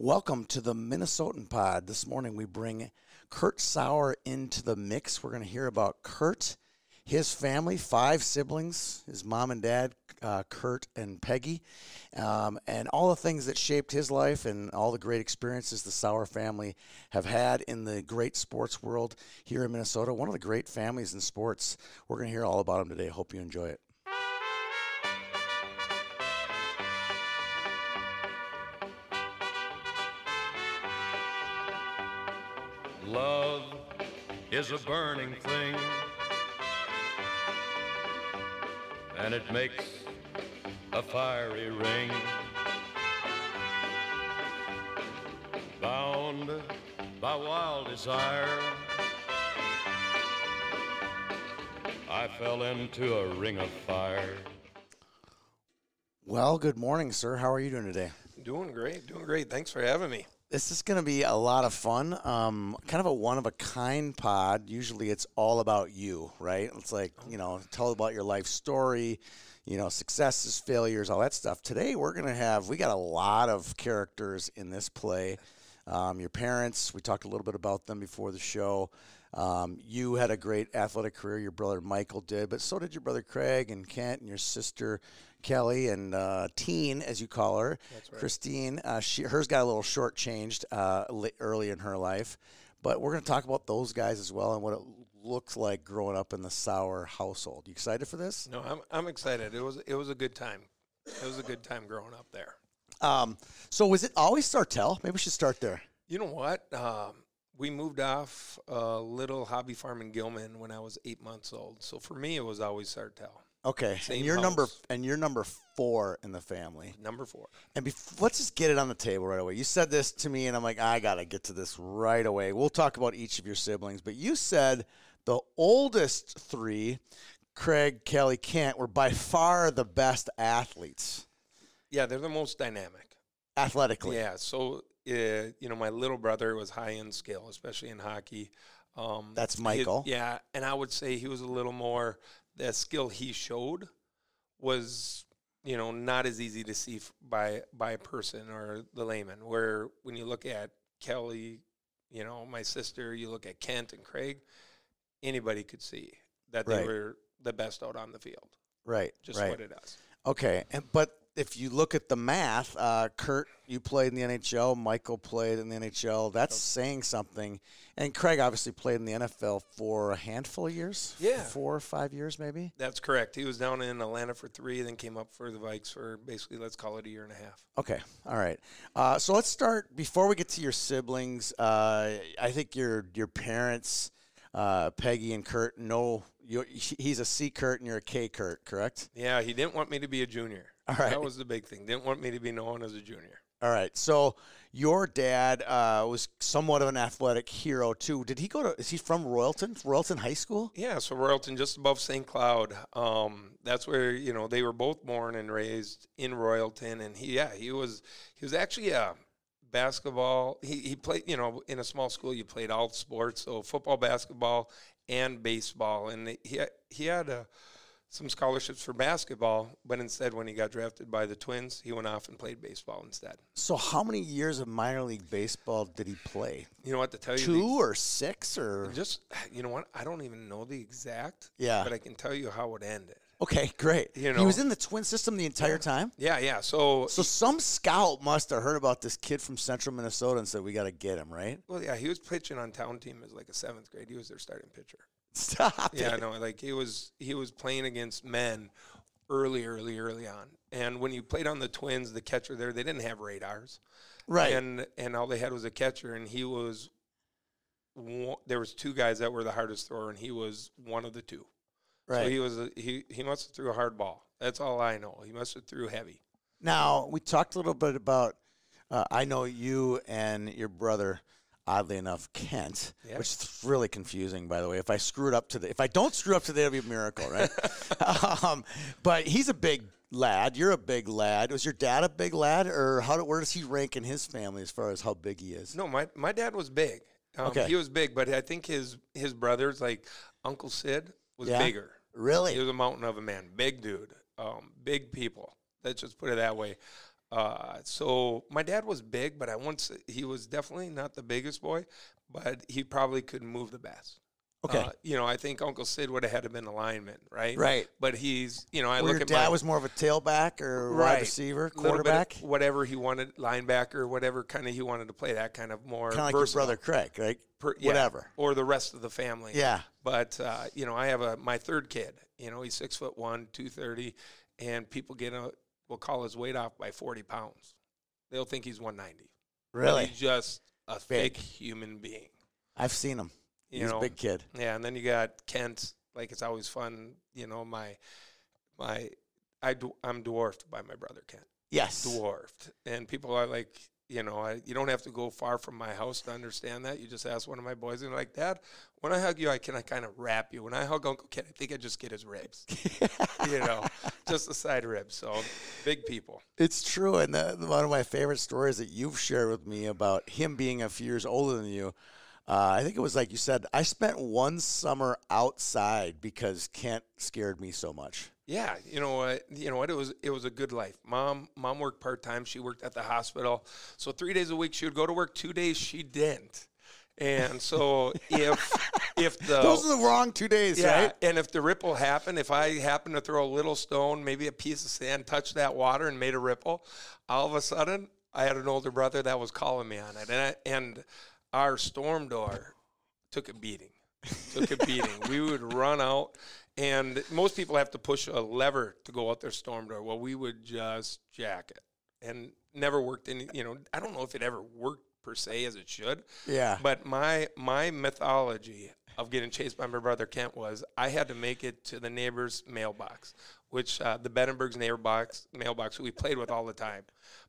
Welcome to the Minnesotan Pod. This morning we bring Kurt Sauer into the mix. We're going to hear about Kurt, his family, five siblings, his mom and dad, uh, Kurt and Peggy, um, and all the things that shaped his life and all the great experiences the Sauer family have had in the great sports world here in Minnesota. One of the great families in sports. We're going to hear all about them today. Hope you enjoy it. Love is a burning thing, and it makes a fiery ring. Bound by wild desire, I fell into a ring of fire. Well, good morning, sir. How are you doing today? Doing great, doing great. Thanks for having me. This is going to be a lot of fun. Um, kind of a one of a kind pod. Usually it's all about you, right? It's like, you know, tell about your life story, you know, successes, failures, all that stuff. Today we're going to have, we got a lot of characters in this play. Um, your parents, we talked a little bit about them before the show. Um, you had a great athletic career. Your brother Michael did, but so did your brother Craig and Kent and your sister Kelly and uh, Teen, as you call her, Christine. Uh, she hers got a little shortchanged uh, early in her life, but we're going to talk about those guys as well and what it looks like growing up in the Sauer household. You excited for this? No, I'm I'm excited. It was it was a good time. It was a good time growing up there. Um, so was it always Sartell? Maybe we should start there. You know what? Um, we moved off a little hobby farm in Gilman when I was eight months old. So for me, it was always Sartell. Okay, Same and you're number and you're number four in the family. Number four. And bef- let's just get it on the table right away. You said this to me, and I'm like, I gotta get to this right away. We'll talk about each of your siblings, but you said the oldest three, Craig, Kelly, Kent, were by far the best athletes Yeah, they're the most dynamic. athletically. Yeah. So uh, you know, my little brother was high in skill, especially in hockey. Um, That's Michael. yeah, and I would say he was a little more. The skill he showed was, you know, not as easy to see by by a person or the layman. Where when you look at Kelly, you know, my sister, you look at Kent and Craig, anybody could see that they Right. were the best out on the field. Right. Just right. what it is. Okay, and but if you look at the math, uh, Kurt, you played in the NHL. Michael played in the NHL. That's saying something. And Craig obviously played in the NFL for a handful of years. Yeah. four or five years, maybe. That's correct. He was down in Atlanta for three, then came up for the Vikes for basically, let's call it a year and a half. Okay, all right. Uh, so let's start before we get to your siblings. Uh, I think your your parents, uh, Peggy and Kurt, know you. He's a C Kurt and you're a K Kurt, correct? Yeah, he didn't want me to be a junior. All right. That was the big thing. Didn't want me to be known as a junior. All right. So your dad uh, was somewhat of an athletic hero too. Did he go to? Is he from Royalton? Royalton High School? Yeah, so Royalton, just above St. Cloud. Um, that's where you know they were both born and raised in Royalton, and he yeah he was he was actually a basketball. He he played you know in a small school you played all sports, so football, basketball, and baseball, and he he had a. Some scholarships for basketball, but instead, when he got drafted by the Twins, he went off and played baseball instead. So how many years of minor league baseball did he play? You know what to tell you? Two the- or six or? Just you know what? I don't even know the exact. Yeah. But I can tell you how it ended. Okay, great. You know, he was in the twin system the entire time. Yeah, yeah. So, So some scout must have heard about this kid from Central Minnesota and said, "We got to get him." Right? well, yeah, he was pitching on town team as like a seventh grade. He was their starting pitcher. Stop. Yeah, it. no, like he was he was playing against men early, early, early on. And when you played on the Twins, the catcher there, they didn't have radars, Right. And and all they had was a catcher, and he was. One, there was two guys that were the hardest thrower, and he was one of the two. right. So he was a, he he must have threw a hard ball. That's all I know. He must have threw heavy. Now we talked a little bit about. Uh, I know you and your brother. Oddly enough, Kent, Yeah. which is really confusing, by the way. If I screw it up today, if I don't screw up today, it'll be a miracle, right? um, but he's a big lad. You're a big lad. Was your dad a big lad, or how? do- Where does he rank in his family as far as how big he is? No, my my dad was big. Um, Okay. He was big, but I think his his brothers, like Uncle Sid, was Yeah? bigger. Really? He was a mountain of a man, big dude, um, big people. Let's just put it that way. Uh, so my dad was big, but I once he was definitely not the biggest boy, but he probably could move the best. Okay. Uh, you know, I think Uncle Sid would have had to been alignment, right? Right. But he's, you know, I Where look your at dad my was more of a tailback or Right. wide receiver, quarterback, whatever he wanted, linebacker, whatever kind of he wanted to play. That kind of more kind of like your brother Craig, right? Per- yeah, Whatever. or the rest of the family. Yeah. But uh, you know, I have a my third kid. You know, he's six foot one, two thirty, and people get a will call his weight off by forty pounds. They'll think he's one ninety. Really? he's just a Big. thick human being. I've seen him. You He's know, a big kid. yeah, and then you got Kent. Like it's always fun. You know, my my I do, I'm dwarfed by my brother Kent. Yes. Dwarfed, and people are like, you know, I, you don't have to go far from my house to understand that. You just ask one of my boys, and like, Dad, when I hug you, I can I kind of wrap you. When I hug Uncle Kent, I think I just get his ribs. you know, just the side ribs. So big people. It's true, and the, the- one of my favorite stories that you've shared with me about him being a few years older than you. Uh, I think it was like you said. I spent one summer outside because Kent scared me so much. Yeah, you know what? You know what? It was it was a good life. Mom mom worked part time. She worked at the hospital, so three days a week she would go to work. Two days she didn't, and so if if the Those are the wrong two days, yeah, right? and if the ripple happened, if I happened to throw a little stone, maybe a piece of sand touched that water and made a ripple, all of a sudden I had an older brother that was calling me on it, and I, and our storm door took a beating. Took a beating. we would run out, and most people have to push a lever to go out their storm door. Well, we would just jack it, and never worked any. You know, I don't know if it ever worked per se as it should. Yeah. But my my mythology of getting chased by my brother Kent was I had to make it to the neighbor's mailbox, which uh, the Bedenberg's neighbor box mailbox we played with all the time.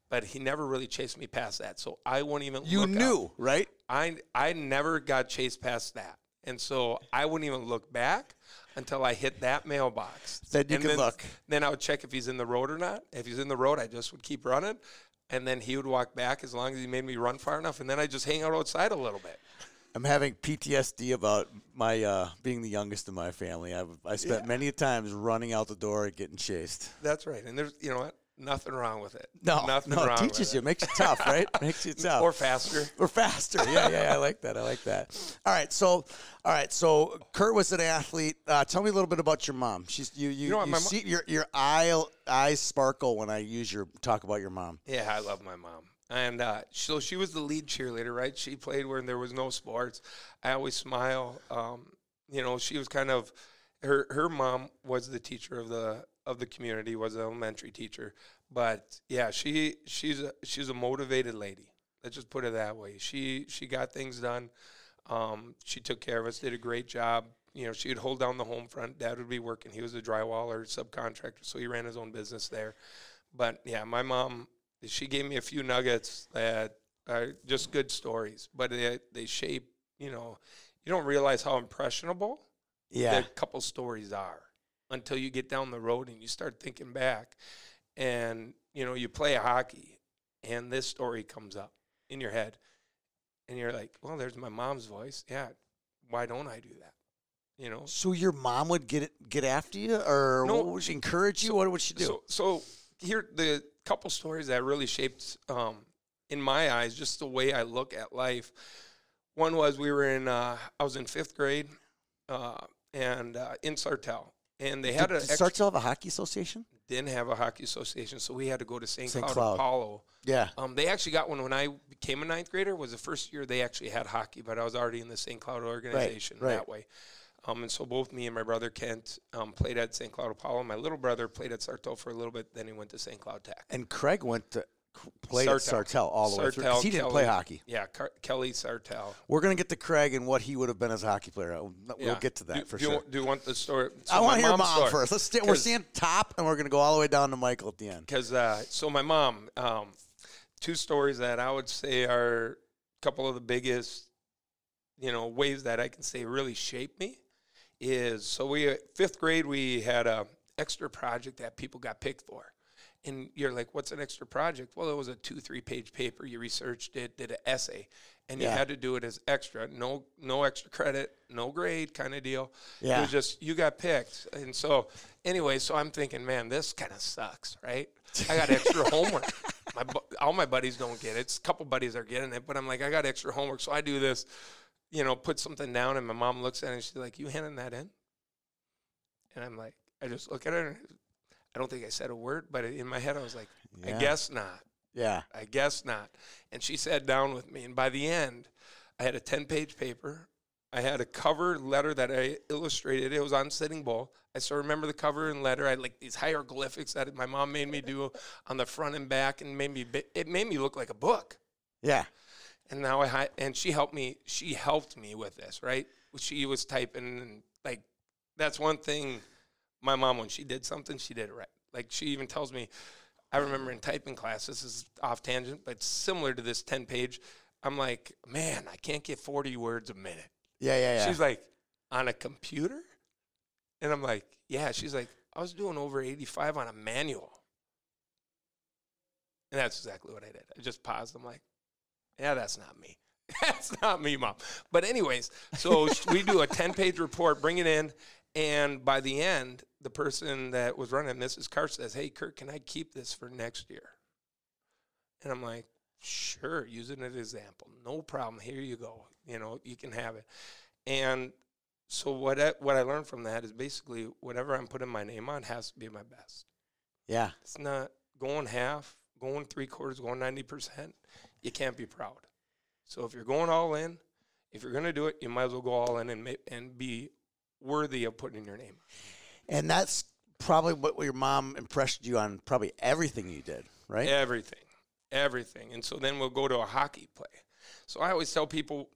But he never really chased me past that, so I wouldn't even. You up. knew, right? I I never got chased past that, and so I wouldn't even look back until I hit that mailbox. Then you And could then, look. Then I would check if he's in the road or not. If he's in the road, I just would keep running, and then he would walk back as long as he made me run far enough, and then I just hang out outside a little bit. I'm having PTSD about my uh, being the youngest in my family. I've I spent Yeah. many times running out the door and getting chased. That's right, and there's you know what, nothing wrong with it. No, nothing no, wrong it teaches you, it. makes you tough, right? makes you tough. or faster. Or faster. Yeah, yeah, I like that. I like that. All right, so, all right, so Kurt was an athlete. Uh, tell me a little bit about your mom. She's you. You, know what, you see your your eye eyes sparkle when I use your talk about your mom. Yeah, I love my mom. And uh, so she was the lead cheerleader, right? She played when there was no sports. I always smile. Um, you know, she was kind of her her mom was the teacher of the of the community, was an elementary teacher. But yeah, she she's a she's a motivated lady. Let's just put it that way. She she got things done. Um, she took care of us, did a great job. You know, she'd hold down the home front. Dad would be working. He was a drywaller subcontractor, so he ran his own business there. But yeah, my mom, she gave me a few nuggets that are just good stories, but they, they shape, you know, you don't realize how impressionable Yeah, the couple stories are until you get down the road and you start thinking back and, you know, you play hockey and this story comes up in your head and you're like, well, there's my mom's voice. Yeah. Why don't I do that? You know, So your mom would get it, get after you, or No. what would she encourage you? what would she do? So, so here the couple stories that really shaped, um, in my eyes, just the way I look at life. One was we were in, uh, I was in fifth grade, uh, and uh, in Sartell, and they had did, a did Sartell have a hockey association? didn't have a hockey association, so we had to go to St. St. Cloud, Cloud. Apollo. Yeah. Um, they actually got one when I became a ninth grader. Was the first year they actually had hockey, but I was already in the St. Cloud organization right. that way. Um, and so both me and my brother Kent um, played at St. Cloud Apollo. My little brother played at Sartell for a little bit, then he went to St. Cloud Tech. And Craig went to play at Sartell. Sartell all the way through Sartell, he didn't play hockey. Yeah, Car- Kelly Sartell. We're gonna get to Craig and what he would have been as a hockey player. We'll Yeah. get to that do, for do sure. You, do you want the story? I want to hear mom story. first. Let's we're seeing top, and we're gonna go all the way down to Michael at the end. because uh, so my mom um, two stories that i would say are a couple of the biggest you know ways that i can say really shaped me is so we fifth grade we had a extra project that people got picked for and you're like what's an extra project well it was a two three page paper you researched it did an essay and Yeah. you had to do it as extra no no extra credit no grade kind of deal Yeah. it was just you got picked and so anyway so i'm thinking man this kind of sucks right i got extra homework My all my buddies don't get it. It's A couple buddies are getting it, but I'm like, I got extra homework, so I do this. You know, put something down, and my mom looks at it and she's like, "You handing that in?" And I'm like, I just look at her. I don't think I said a word, but in my head I was like, Yeah. I guess not. Yeah. I guess not. And she sat down with me, and by the end, I had a 10 page paper. I had a cover letter that I illustrated. It was on Sitting Bull. I still remember the cover and letter. I had like these hieroglyphics that my mom made me do on the front and back, and made me it made me look like a book. Yeah. And now I and she helped me. She helped me with this, right? She was typing and like that's one thing. My mom, when she did something, she did it right. Like she even tells me, I remember in typing class. This is off tangent, but similar to this ten page. I'm like, man, I can't get 40 words a minute. Yeah. Yeah. Yeah. She's like, on a computer, and I'm like, yeah. She's like, I was doing over 85 on a manual, and that's exactly what I did. I just paused. I'm like, yeah, that's not me. That's not me, mom. But anyways, so we do a 10 page report, bring it in, and by the end, the person that was running, Mrs. Carr, says, "Hey, Kurt, can I keep this for next year?" And I'm like, "Sure, use it as an example, no problem. Here you go. You know, you can have it." And so what I, what I learned from that is basically whatever I'm putting my name on has to be my best. yeah. It's not going half, going three quarters, going ninety percent. You can't be proud. So if you're going all in, if you're going to do it, you might as well go all in and ma- and be worthy of putting in your name. And that's probably what your mom impressed you on probably everything you did, right? Everything, everything. And so then we'll go to a hockey play. So I always tell people,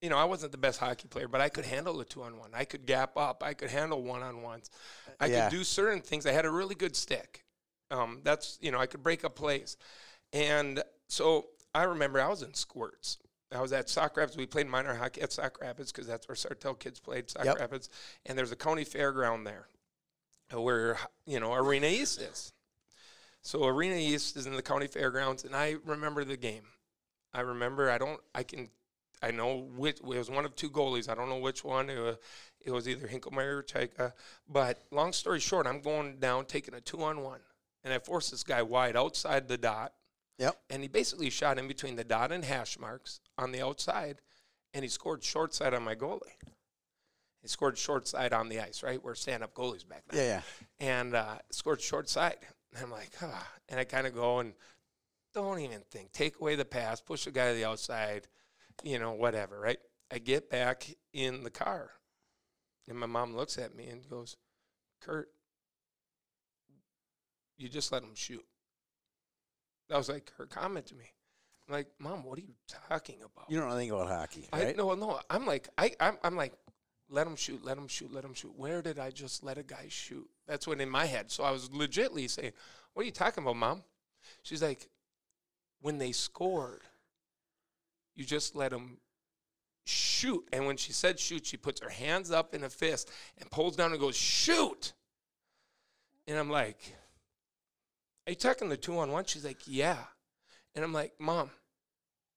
you know, I wasn't the best hockey player, but I could handle the two on one. I could gap up. I could handle one on ones. I Yeah. could do certain things. I had a really good stick. Um, that's you know, I could break up plays. And so I remember I was in squirts. I was at Sauk Rapids. We played minor hockey at Sauk Rapids because that's where Sartell kids played, Sauk Yep. Rapids. And there's a county fairground there uh, where, you know, Arena East is. So Arena East is in the county fairgrounds, and I remember the game. I remember. I don't. I can. I know which. It was one of two goalies. I don't know which one. It was, it was either Hinkelmeyer or Chaika. But long story short, I'm going down, taking a two on one, and I forced this guy wide outside the dot. Yep. And he basically shot in between the dot and hash marks on the outside, and he scored short side on my goalie. He scored short side on the ice, right? We're stand up goalies back then Yeah. Yeah. and uh, scored short side. And I'm like, ah. and I kind of go and don't even think. Take away the pass, push the guy to the outside, you know, whatever, right? I get back in the car, and my mom looks at me and goes, Kurt, you just let him shoot. That was like her comment to me. Like, Mom, what are you talking about? You don't know anything about hockey, I right? no no. I'm like I I'm, I'm like, let him shoot, let him shoot, let him shoot. Where did I just let a guy shoot? That's what in my head. So I was legitly saying, "What are you talking about, mom?" She's like, "When they scored, you just let them shoot." And when she said shoot, she puts her hands up in a fist and pulls down and goes shoot. And I'm like, "Are you talking the two on one?" She's like, "Yeah." And I'm like, "Mom,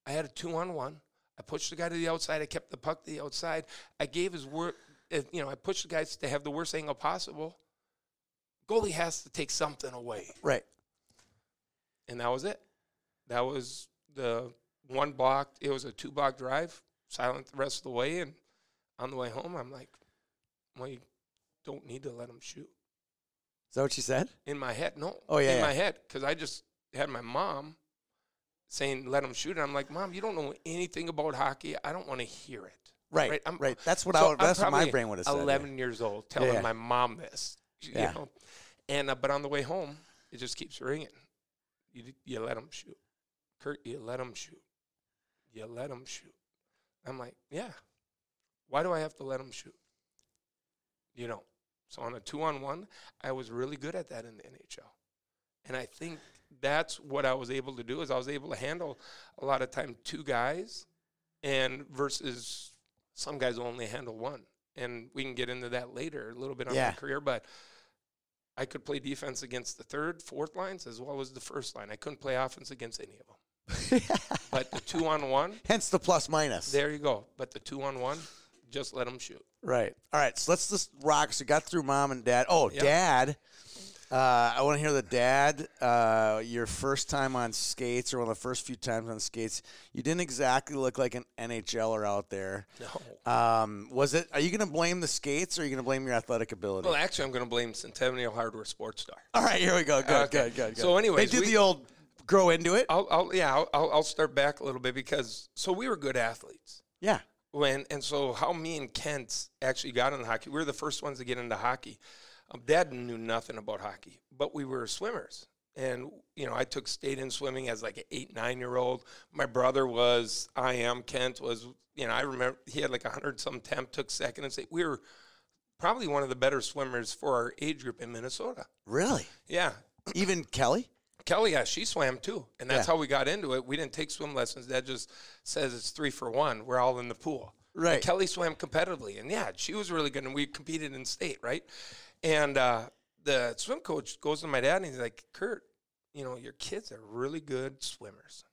I had a two on one. I pushed the guy to the outside. I kept the puck to the outside. I gave his work, eh, You know, I pushed the guys to have the worst angle possible. Goalie has to take something away, Right. and that was it. That was the one block. It was a two block drive, silent the rest of the way, and on the way home, I'm like, "Well, you don't need to let him shoot." Is that what she said? In my head, no. Oh, yeah, In yeah. my head, because I just had my mom saying, "Let him shoot," and I'm like, "Mom, you don't know anything about hockey. I don't want to hear it." Right. Right. I'm- right. that's what So I would, that's what my brain would have said. yeah. 11 years old telling yeah. my mom this. You Yeah. know? And uh, but on the way home, it just keeps ringing. You you let him shoot, Kurt. You let him shoot. You let him shoot. I'm like, yeah. Why do I have to let him shoot? You know. So on a two on one, I was really good at that in the NHL, and I think that's what I was able to do. Is I was able to handle a lot of time two guys, and versus some guys only handle one. And we can get into that later a little bit on Yeah. my career, but I could play defense against the third, fourth lines as well as the first line. I couldn't play offense against any of them. But the two on one, Hence the plus minus. there you go. But the two on one, just let them shoot. Right. All right. So let's just rock. So got through mom and dad. Oh, Yep. dad. Uh, I want to hear the dad. Uh, your first time on skates, or one of the first few times on skates, you didn't exactly look like an NHLer out there. No. Um, was it? Are you going to blame the skates, or are you going to blame your athletic ability? Well, actually, I'm going to blame Centennial Hardware Sports Star. All right, here we go. Good, Okay. good, good, good. So anyways, they did we- the old grow into it. I'll, I'll yeah, I'll- I'll, I'll start back a little bit because so we were good athletes. Yeah. when and so how me and Kent actually got into hockey. We were the first ones to get into hockey. Um, Dad knew nothing about hockey, but we were swimmers. And you know, I took state in swimming as like an eight, nine year old. My brother was, I am Kent was, you know, I remember he had like a hundred some temp, took second and state. We were probably one of the better swimmers for our age group in Minnesota. Really? Yeah, Even Kelly? Kelly, yeah, she swam too, and that's Yeah. how we got into it. We didn't take swim lessons. Dad just says it's three for one. We're all in the pool. Right. And Kelly swam competitively, and yeah, she was really good, and we competed in state, right? And uh, the swim coach goes to my dad, and he's like, "Kurt, you know your kids are really good swimmers,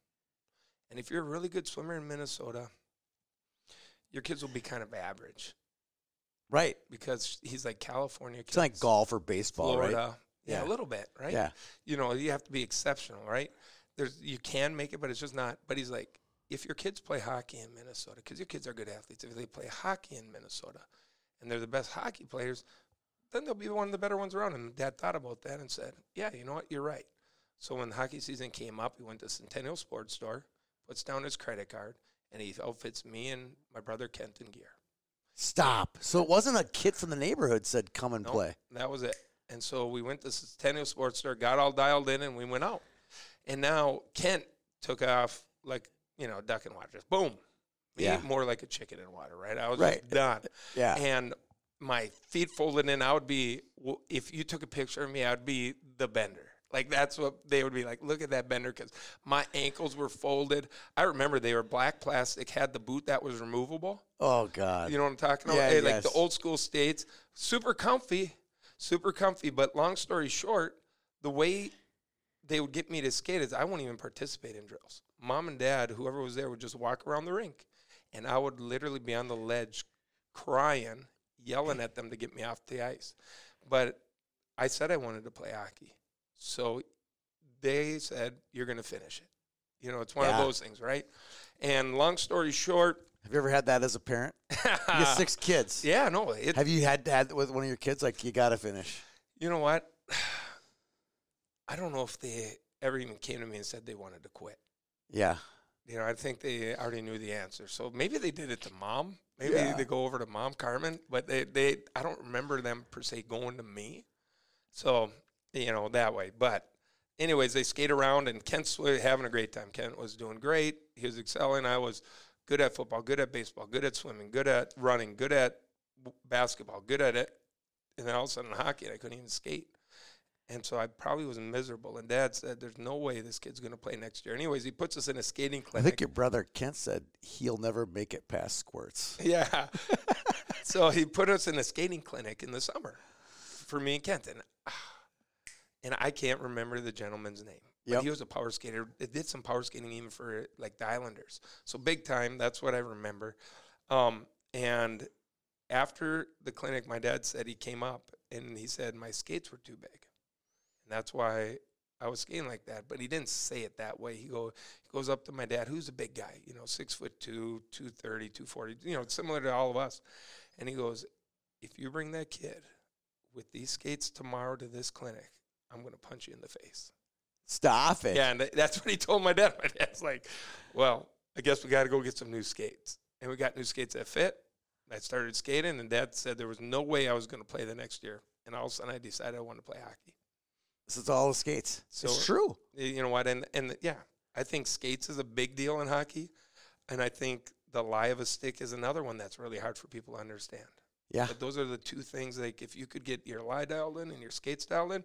and if you're a really good swimmer in Minnesota, your kids will be kind of average Right. because he's like California kids, It's like golf or baseball, Florida, right? yeah, Yeah. a little bit, right? Yeah. you know, you have to be exceptional, right? There's you can make it, but it's just not. But he's like, if your kids play hockey in Minnesota, because your kids are good athletes, if they play hockey in Minnesota, and they're the best hockey players, then they'll be one of the better ones around. And Dad thought about that and said, yeah, you know what, you're right. So when the hockey season came up, he went to Centennial Sports Store, puts down his credit card, and he outfits me and my brother Kent in gear. Stop. So it wasn't a kid from the neighborhood said come and play. That was it. And so we went to Centennial Sports Store, got all dialed in, and we went out. And now Kent took off like, you know, duck and water. Just boom. Me, Yeah. more like a chicken in water, right? I was Right. done. Yeah. And my feet folded in, I would be, if you took a picture of me, I'd be the bender. Like that's what they would be like. Look at that bender because my ankles were folded. I remember they were black plastic, had the boot that was removable. oh God. You know what I'm talking about? Yeah, Hey, Like the old school states, super comfy, super comfy. But long story short, the way they would get me to skate is I wouldn't even participate in drills. Mom and dad, whoever was there, would just walk around the rink, and I would literally be on the ledge, crying, yelling at them to get me off the ice. But I said I wanted to play hockey, so they said you're going to finish it. You know, it's one Yeah. of those things, right? And long story short, Have you ever had that as a parent? You six kids. Yeah, no, it, Have you had that with one of your kids? Like you got to finish. you know what? I don't know if they ever even came to me and said they wanted to quit. Yeah. You know, I think they already knew the answer. So maybe they did it to mom. Maybe Yeah. they go over to mom Carmen, but they, they I don't remember them per se going to me. So, you know, that way. But anyways, they skate around and Kent's having a great time. Kent was doing great. He was excelling. I was good at football, good at baseball, good at swimming, good at running, good at basketball, good at it. And then all of a sudden hockey, and I couldn't even skate. And so I probably was miserable. And dad said, There's no way this kid's going to play next year. Anyways, he puts us in a skating clinic. I think your brother Kent said he'll never make it past squirts. Yeah. so he put us in a skating clinic in the summer for me and Kent. And, and I can't remember the gentleman's name. But Yep. he was a power skater. It did some power skating even for like the Islanders. So big time. That's what I remember. Um, and after the clinic, my dad said he came up and he said my skates were too big. And that's why I was skating like that. But he didn't say it that way. He go he goes up to my dad, who's a big guy, you know, six foot two, 230, 240, you know, similar to all of us. And he goes, If you bring that kid with these skates tomorrow to this clinic, I'm going to punch you in the face. Stop it. Yeah, and th- that's what he told my dad. My dad's like, "Well, I guess we got to go get some new skates." And we got new skates that fit. I started skating, and Dad said there was no way I was going to play the next year. And all of a sudden, I decided I wanted to play hockey. This is all the skates. So- it's true. You know what? And and yeah, I think skates is a big deal in hockey, and I think the lie of a stick is another one that's really hard for people to understand. Yeah. But those are the two things. Like if you could get your lie dialed in and your skates dialed in,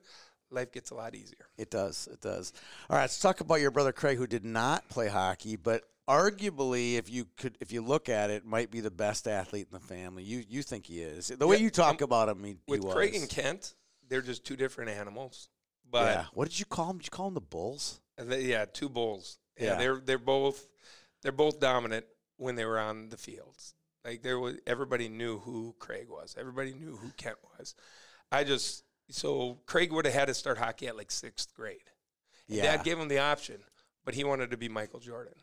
life gets a lot easier. It does. It does. All right, let's talk about your brother Craig, who did not play hockey, but arguably, if you could, if you look at it, might be the best athlete in the family. You you think he is? The way you talk um, about him, he, he With was. Craig and Kent, they're just two different animals. But yeah. What did you call him? Did you call him the Bulls? And they, yeah, two bulls. Yeah, Yeah. they're they're both they're both dominant when they were on the fields. Like there was everybody knew who Craig was. Everybody knew who Kent was. I just so Craig would have had to start hockey at like sixth grade. And Yeah. Dad gave him the option, but he wanted to be Michael Jordan,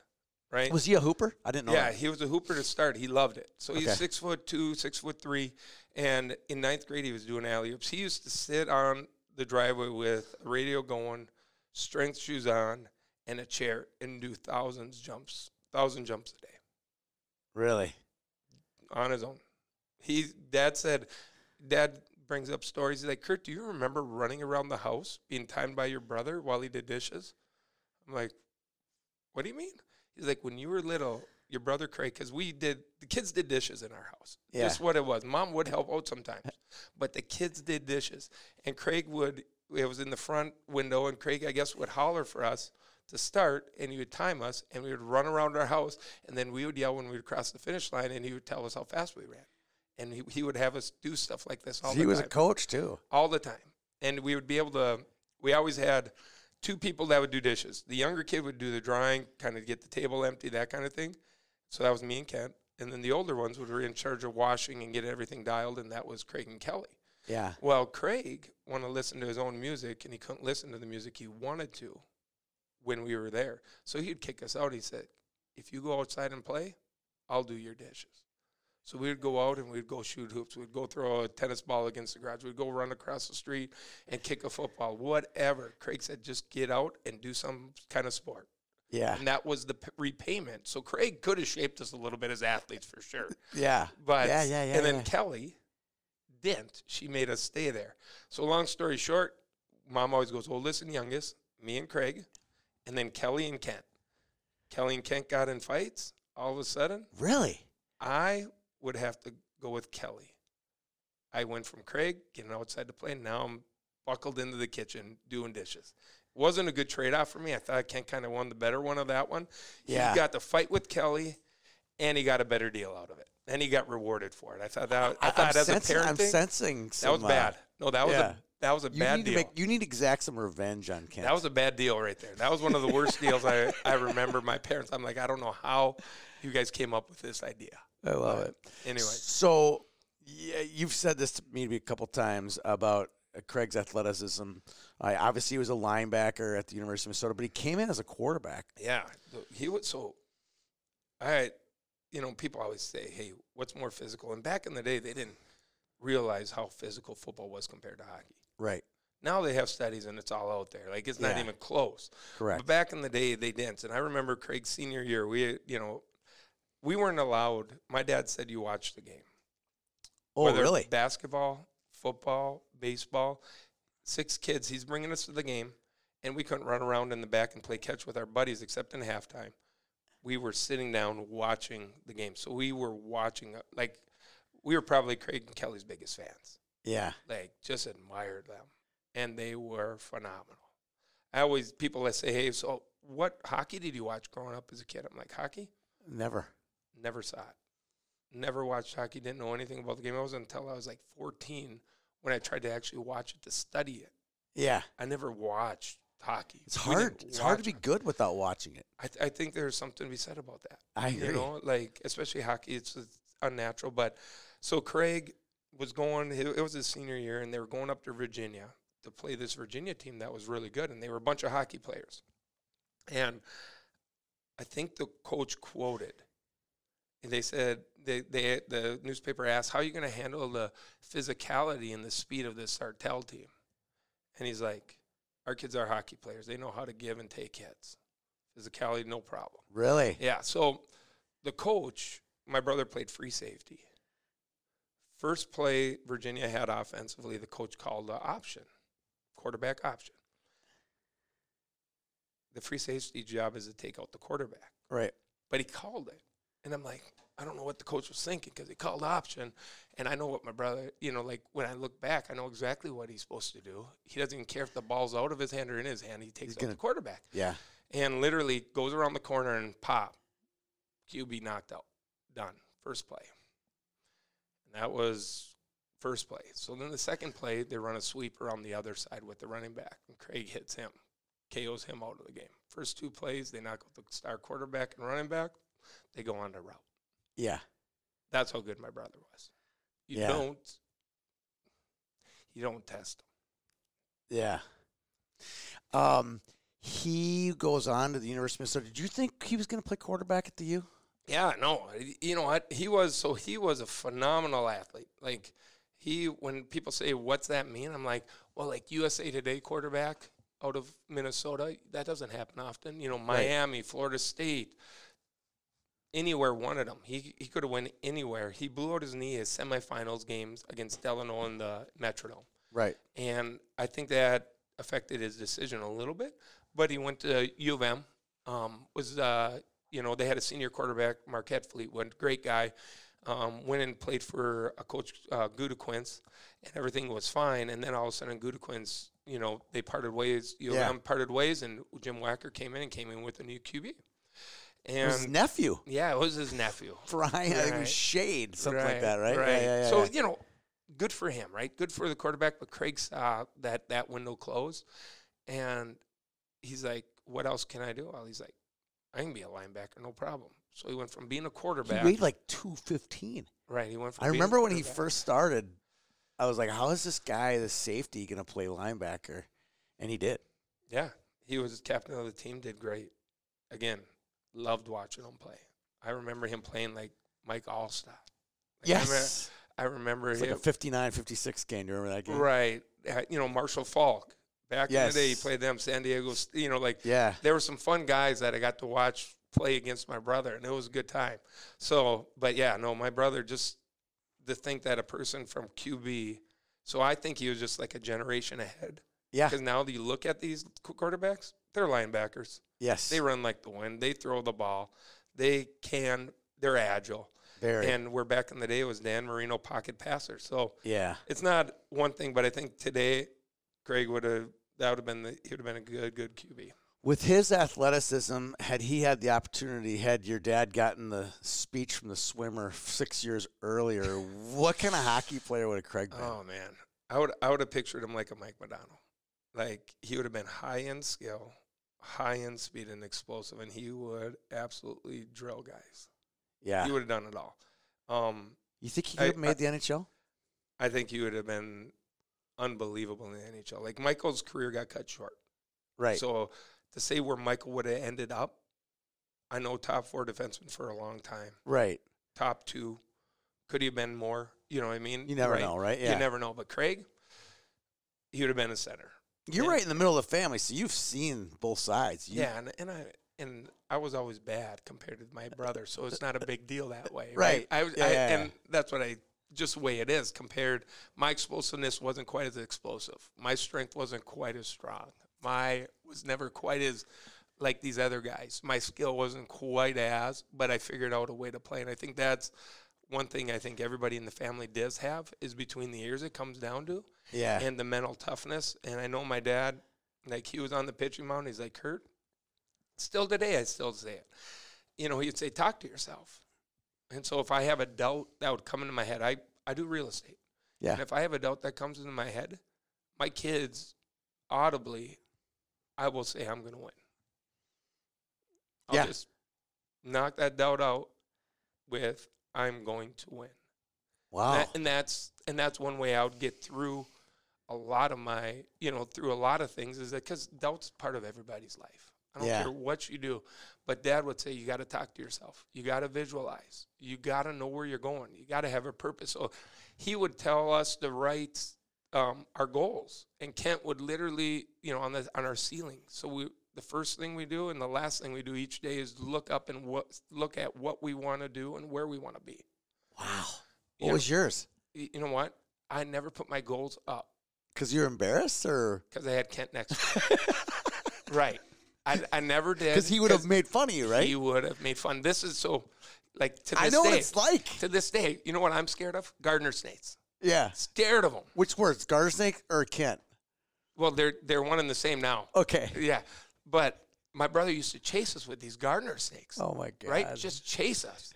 right? Was he a hooper? I didn't know. yeah, that. he was a hooper to start. He loved it. So he's Okay. six foot two, six foot three, and in ninth grade he was doing alley oops. He used to sit on the driveway with a radio going, strength shoes on, and a chair, and do thousands jumps, thousand jumps a day Really? on his own. He dad said, Dad brings up stories. He's like, Kurt, do you remember running around the house being timed by your brother while he did dishes? I'm like, what do you mean? He's like, when you were little, your brother Craig, because we did the kids did dishes in our house. Yeah. Just what it was. Mom would help out sometimes, but the kids did dishes, and Craig would. It was in the front window, and Craig, I guess, would holler for us to start, and he would time us, and we would run around our house, and then we would yell when we would cross the finish line, and he would tell us how fast we ran, and he, he would have us do stuff like this all he was time a coach too. all the time. And we would be able to, we always had two people that would do dishes. The younger kid would do the drying, kind of get the table empty, that kind of thing. So that was me and Kent. And then the older ones would be in charge of washing and get everything dialed, and that was Craig and Kelly. Yeah. Well, Craig wanted to listen to his own music, and he couldn't listen to the music he wanted to when we were there. So he'd kick us out. He said, If you go outside and play, I'll do your dishes. So we would go out and we'd go shoot hoops. We'd go throw a tennis ball against the garage. We'd go run across the street and kick a football, whatever. Craig said, just get out and do some kind of sport. Yeah. And that was the p- repayment. So Craig could have shaped us a little bit as athletes for sure. Yeah. But Yeah, yeah, yeah, and then yeah. Kelly didn't. She made us stay there. So long story short, mom always goes oh, oldest and youngest, me and Craig, and then Kelly and Kent. Kelly and Kent got in fights. All of a sudden, Really? I would have to go with Kelly. I went from Craig getting outside to play. Now I'm buckled into the kitchen doing dishes. Wasn't a good trade off for me. I thought Kent kind of won the better one of that one. Yeah. He got the fight with Kelly, and he got a better deal out of it, and he got rewarded for it. I thought that. I, I- thought I'm as sensing, a parent I'm thing, sensing that was uh, bad. No, that was yeah. a that was a you bad deal. make you need to exact some revenge on Kent. That was a bad deal right there. That was one of the worst deals I, I remember. My parents, I'm like, I don't know how you guys came up with this idea. I love But it. Anyway, So, yeah, you've said this to me a couple times about Uh, Craig's athleticism. I obviously he was a linebacker at the University of Minnesota, but he came in as a quarterback. yeah, he was so. I, you know, people always say, "Hey, what's more physical?" And back in the day, they didn't realize how physical football was compared to hockey. Right. Now they have studies and it's all out there. Like it's not Yeah. even close. Correct. But back in the day, they didn't. And I remember Craig's senior year, we, you know, we weren't allowed. My dad said you watch the game. oh, Whether really? Basketball, football, baseball. Six kids. He's bringing us to the game, and we couldn't run around in the back and play catch with our buddies except in halftime. We were sitting down watching the game, so we were watching. Like we were probably Craig and Kelly's biggest fans. Yeah. Like just admired them, and they were phenomenal. I always people that say, "Hey, so what hockey did you watch growing up as a kid?" I'm like, "Hockey." Never. Never saw it. Never watched hockey. Didn't know anything about the game. It wasn't until I was like 14 when I tried to actually watch it to study it. Yeah. I never watched hockey. It's We hard. It's hard to be good without watching it. I, th- I think there's something to be said about that. I agree. You know, like especially hockey, it's, it's unnatural. But so Craig was going. It was his senior year, and they were going up to Virginia to play this Virginia team that was really good, and they were a bunch of hockey players. And I think the coach quoted, and they said they, they the newspaper asked, "How are you going to handle the physicality and the speed of this Sartell team?" And he's like, "Our kids are hockey players. They know how to give and take hits. Physicality, no problem." Really? Yeah. So the coach, my brother played free safety. First play Virginia had offensively, the coach called the option, quarterback option. The free safety job is to take out the quarterback, Right. but he called it. And I'm like, I don't know what the coach was thinking because he called option. And I know what my brother, you know, like when I look back, I know exactly what he's supposed to do. He doesn't even care if the ball's out of his hand or in his hand. He takes gonna- the quarterback Yeah. and literally goes around the corner and pop. QB knocked out. Done. First play. And that was first play. So then the second play, they run a sweep around the other side with the running back, and Craig hits him, KOs him out of the game. First two plays, they knock out the star quarterback and running back. They go on to route. Yeah. That's how good my brother was. You Yeah. don't. You don't test him. Yeah. Um, he goes on to the University of Minnesota. Did you think he was going to play quarterback at the U? Yeah, no, you know what? He was so he was a phenomenal athlete. Like he, when people say, "What's that mean?" I'm like, well, like USA Today quarterback out of Minnesota, that doesn't happen often. You know, Miami, Florida State, anywhere wanted him. He he could have went anywhere. He blew out his knee his semifinals games against Delano in the Metrodome, Right. and I think that affected his decision a little bit. But he went to U of M. Um, was uh, you know they had a senior quarterback, Marquel Fleetwood, great guy. Um, went and played for a coach, uh, Gutekunst, and everything was fine. And then all of a sudden, Gutekunst, you know, they parted ways. U of Yeah. M parted ways, and Jim Wacker came in and came in with a new QB. Was his nephew, yeah, it was his nephew. Brian. I think it Right. was Schade, something like that, right? Right. Yeah, yeah, yeah, so you know, good for him, right? Good for the quarterback. But Craig saw uh, that that window close, and he's like, "What else can I do?" Well, he's like, "I can be a linebacker, no problem." So he went from being a quarterback. he weighed like two fifteen. right? He went from. I remember when he first started. I was like, "How is this guy, the safety, going to play linebacker?" And he did. Yeah, he was captain of the team. Did great. Again, loved watching him play. I remember him playing like Mike Alstott. Like, I remember- Yes, I remember it's like a 59-56 game. Do you remember that game? Right. You know, Marshall Faulk. Back in the day, he played them. San Diego, you know, like Yeah. there were some fun guys that I got to watch play against my brother, and it was a good time. So, but yeah, no, my brother just to think that a person from QB. So I think he was just like a generation ahead. Yeah. Because now that you look at these quarterbacks, they're linebackers. Yes. They run like the wind. They throw the ball. They can. They're agile. Very. And we're back in the day it was Dan Marino pocket passer. So yeah. it's not one thing, but I think today Greg would have that would have been the, he would have been a good good QB. With his athleticism, had he had the opportunity, had your dad gotten the speech from the swimmer six years earlier, what kind of hockey player would have Craig been? Oh man, I would I would have pictured him like a Mike Modano, like he would have been high in skill, high in speed and explosive, and he would absolutely drill guys. yeah. He would have done it all. Um, You think he could have made I- the NHL? I think he would have been unbelievable in the NHL. Like Michael's career got cut short. Right. So to say where Michael would have ended up, I know top four defenseman for a long time. right. Top two, could he have been more? You know what I mean? You never Right. know, right? Yeah. You never know. But Craig, he would have been a center. You're Yeah. right in the middle of the family, so you've seen both sides. You, yeah, and, and I and I was always bad compared to my brother, so it's not a big deal that way. Right. I, Yeah, I, yeah. and that's what I just the way it is compared. My explosiveness wasn't quite as explosive. My strength wasn't quite as strong. My was never quite as like these other guys. My skill wasn't quite as, but I figured out a way to play, and I think that's one thing I think everybody in the family does have is between the ears. It comes down to Yeah. and the mental toughness. And I know my dad, like he was on the pitching mound. He's like, Kurt, still today, I still say it. You know, he'd say, talk to yourself. And so if I have a doubt that would come into my head, I, I do real estate. Yeah. And if I have a doubt that comes into my head, my kids audibly, I will say, I'm going to win. I'll Yeah. just knock that doubt out with, I'm going to win. wow. That- and that's and that's one way I would get through a lot of my, you know, through a lot of things is that because doubt's part of everybody's life. I don't Yeah. care what you do, but Dad would say you got to talk to yourself. You got to visualize. You got to know where you're going. You got to have a purpose. So he would tell us to write um, our goals, and Kent would literally, you know, on the on our ceiling. So we. The first thing we do and the last thing we do each day is look up and what look at what we want to do and where we want to be. wow. You What know, was yours? you know what? I never put my goals up Because you're embarrassed, or because I had Kent next to me. right. I, I never did. because he would have made fun of you, right? He would have made fun. This is so, like, to this I know day. what it's like. To this day, you know what I'm scared of? Gardener snakes. Yeah. Scared of them. Which words, Gardener snake or Kent? Well, they're they're one and the same now. Okay. Yeah. But my brother used to chase us with these gardener snakes. Oh my god. right? Just chase us.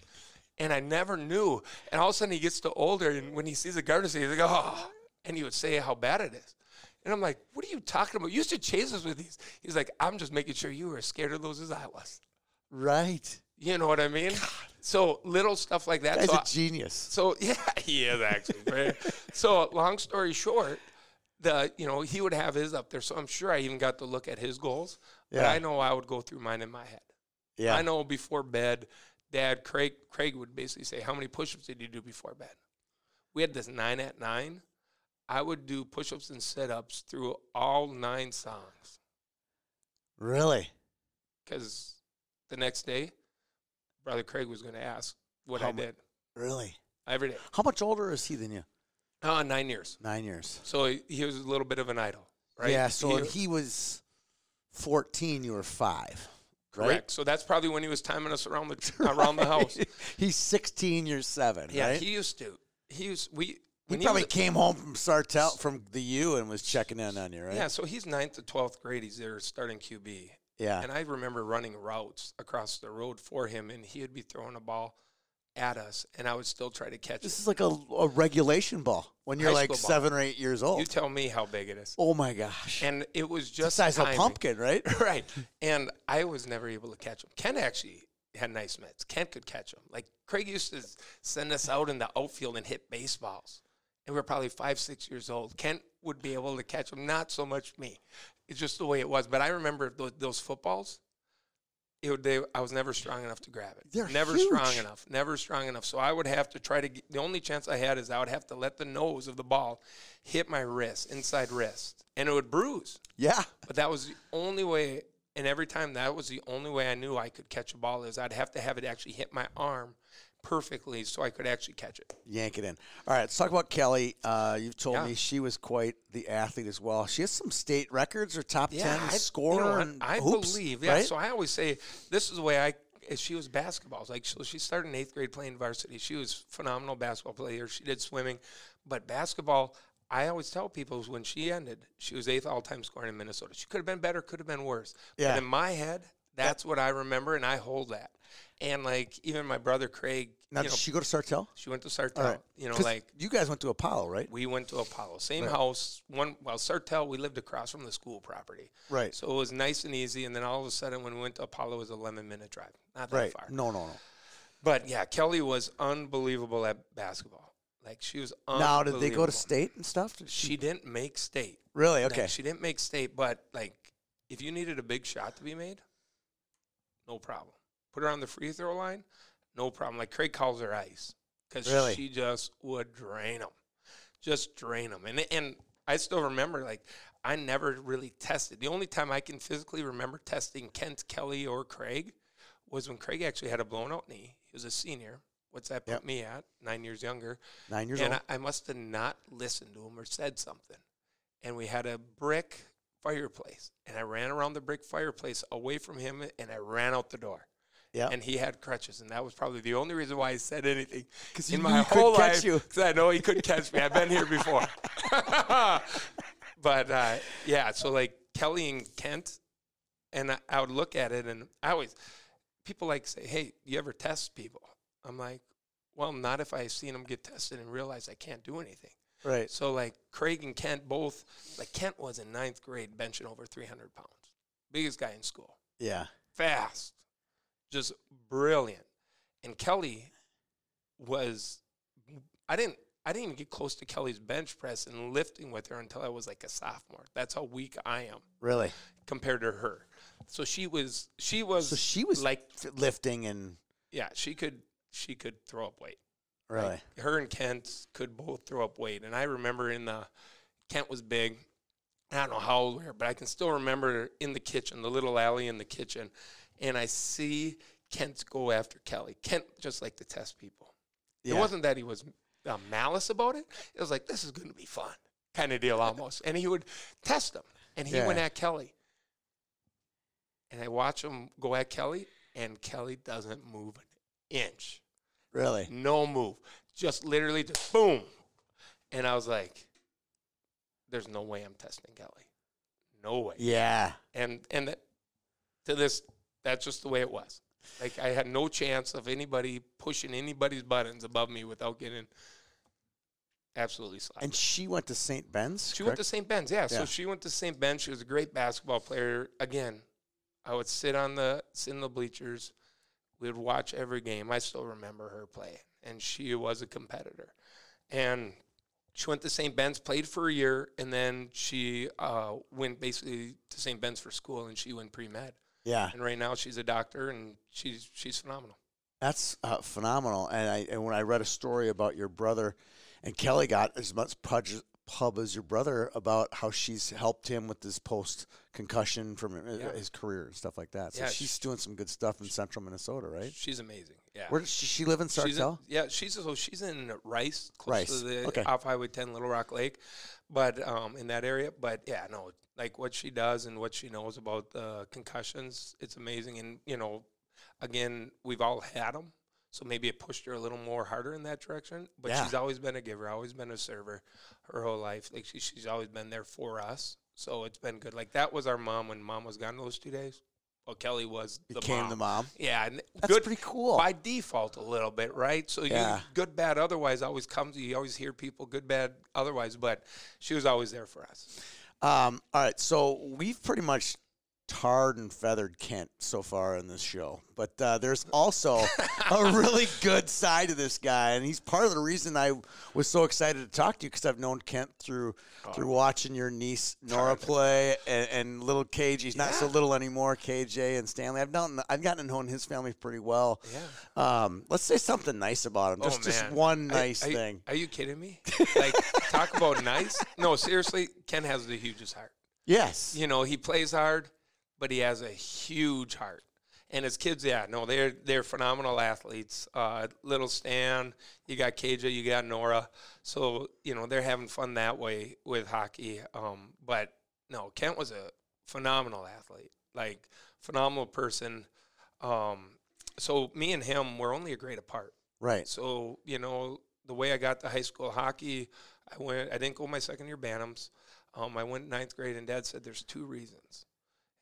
And I never knew. And all of a sudden he gets to older, and when he sees a garter snake, he's like, oh, and he would say how bad it is. And I'm like, what are you talking about? You used to chase us with these. He's like, I'm just making sure you were as scared of those as I was. right. You know what I mean? So little stuff like that. Guy's So, a genius. so yeah, he is actually. So long story short, the you know he would have his up there, so I'm sure I even got to look at his goals. But Yeah. I know I would go through mine in my head. Yeah. I know before bed, Dad Craig Craig would basically say, "How many push-ups did you do before bed?" We had this nine at nine. I would do push-ups and sit-ups through all nine songs Really? because the next day, Brother Craig was going to ask what How I mu- did Really? every day. How much older is he than you? Uh, nine years. Nine years. So he, he was a little bit of an idol, right? Yeah. So He- he was 14, you were five. correct. Right? So that's probably when he was timing us around the around the house. He's 16, you're seven. Yeah, right? he used to. He used we. He probably was- came home from Sartell from the U and was checking in on you, right? Yeah, so he's ninth to twelfth grade. He's there starting QB, Yeah. and I remember running routes across the road for him, and he would be throwing a ball at us, and I would still try to catch This is like a, a regulation ball when you're High like school ball. seven or eight years old. You tell me how big it is. oh my gosh. And it was It's the just size of a pumpkin, right? right? And I was never able to catch them. Ken actually had nice mitts. Ken could catch them. Like Craig used to send us out in the outfield and hit baseballs, and we were probably five, six years old. Ken would be able to catch them, not so much me. It's just the way it was. But I remember those, those footballs. It would, they, I was never strong enough to grab it. They're never strong enough. Never strong enough. So I would have to try to. Get, the only chance I had is I would have to let the nose of the ball hit my wrist, inside wrist, and it would bruise. Yeah. But that was the only way, and every time that was the only way I knew I could catch a ball is I'd have to have it actually hit my arm perfectly so I could actually catch it. Yank it in. All right, let's talk about Kelly. Uh, you've told Yeah. me she was quite the athlete as well. She has some state records or top ten I, scorer you know? I hoops, believe, yeah. right? So I always say this is the way I. She was basketball. Like so, she started in eighth grade playing varsity. She was phenomenal basketball player. She did swimming, but basketball. I always tell people when she ended, she was eighth all time scoring in Minnesota. She could have been better, could have been worse. Yeah. But in my head, that's what I remember, and I hold that. And like even my brother Craig, now, did know, she go to Sartell? she went to Sartell. Right. You know, like you guys went to Apollo, right? we went to Apollo, same Right. house. One well, Sartell, we lived across from the school property, Right. so it was nice and easy. And then all of a sudden, when we went to Apollo, it was a eleven minute drive, not that Right. far. No, no, no. But yeah, Kelly was unbelievable at basketball. Like she was. Now, did they go to state and stuff? Did She didn't make state. really? Like, Okay. she didn't make state, but like if you needed a big shot to be made, no problem. Put her on the free throw line, no problem. Like Craig calls her ice because Really? she just would drain them, just drain them. And and I still remember like I never really tested. The only time I can physically remember testing Kent Kelly or Craig was when Craig actually had a blown out knee. He was a senior. What's that put Yep. me at? Nine years younger Nine years and old. I, I must have not listened to him or said something. And we had a brick fireplace, and I ran around the brick fireplace away from him, and I ran out the door. Yeah. And he had crutches, and that was probably the only reason why I said anything 'Cause in my whole life. Because I know he couldn't catch me. I've been here before. but uh, yeah, so like Kelly and Kent, and I, I would look at it, and I always people like say, "Hey, you ever test people?" I'm like, "Well, not if I've seen them get tested and realize I can't do anything." Right. So like Craig and Kent both, like Kent was in ninth grade benching over 300 pounds, biggest guy in school, Yeah. fast, just brilliant. And Kelly was, I didn't, I didn't even get close to Kelly's bench press and lifting with her until I was like a sophomore. That's how weak I am Really. compared to her. So she was, she was So she was like, lifting and yeah, she could, she could throw up weight. Really. Like, her and Kent could both throw up weight. And I remember in the Kent was big. I don't know how old we were, but I can still remember in the kitchen, the little alley in the kitchen, and I see Kent go after Kelly. Kent just like to test people. Yeah. It wasn't that he was uh, malice about it. It was like this is going to be fun, kind of deal almost. and he would test them, and he went at Kelly. And I watch him go at Kelly, and Kelly doesn't move an inch. Really. No move. Just literally just boom. And I was like, there's no way I'm testing Kelly. No way. Yeah. And and that, to this, that's just the way it was. Like I had no chance of anybody pushing anybody's buttons above me without getting absolutely slapped. And she went to St. Ben's. She went to St. Ben's, yeah. So she went to St. Ben's. She was a great basketball player. Again, I would sit on the sit in the bleachers. We would watch every game. I still remember her play, and she was a competitor. And she went to St. Ben's, played for a year, and then she uh, went basically to St. Ben's for school, and she went pre med. Yeah, And right now she's a doctor, and she's she's phenomenal. that's uh, phenomenal. And I and when I read a story about your brother, and Kelly got as much pub, pub as your brother about how she's helped him with this post concussion from uh, Yeah. his career and stuff like that. So Yeah, she's sh- doing some good stuff in central Minnesota, right? She's amazing. Yeah. Where does she, she live in, Sartell? yeah, she's so she's in Rice, close Rice, to the okay. off Highway 10, Little Rock Lake, but um, in that area. But yeah, no, like what she does and what she knows about uh, concussions, it's amazing. And you know, again, we've all had them, so maybe it pushed her a little more harder in that direction. But Yeah. she's always been a giver, always been a server, her whole life. Like she, she's always been there for us. So it's been good. Like that was our mom when mom was gone those two days. Well, Kelly was the Became mom. the mom. Yeah, and That's good, pretty cool. by default a little bit, right? So Yeah. you good, bad, otherwise always comes. You always hear people good, bad, otherwise, but she was always there for us. Um, all right, so we've pretty much tarred and feathered Kent so far in this show, but uh, there's also a really good side to this guy, and he's part of the reason I was so excited to talk to you because I've known Kent through through watching your niece Nora play and, and little KJ. He's not so little anymore. KJ and Stanley. I've known I've gotten to know his family pretty well. Yeah. Um, let's say something nice about him. Just oh, just one nice are thing. Are you kidding me? like talk about nice? No, seriously, Ken has the hugest heart. Yes. You know, he plays hard, but he has a huge heart. And his kids, yeah, no, they're they're phenomenal athletes. Uh, little Stan, you got KJ, you got Nora, so you know they're having fun that way with hockey. Um, but no, Kent was a phenomenal athlete, like phenomenal person. Um, so me and him were only a grade apart. Right. So you know the way I got to high school hockey, I went. I didn't go my second year Bantams. Um, I went ninth grade, and Dad said there's two reasons,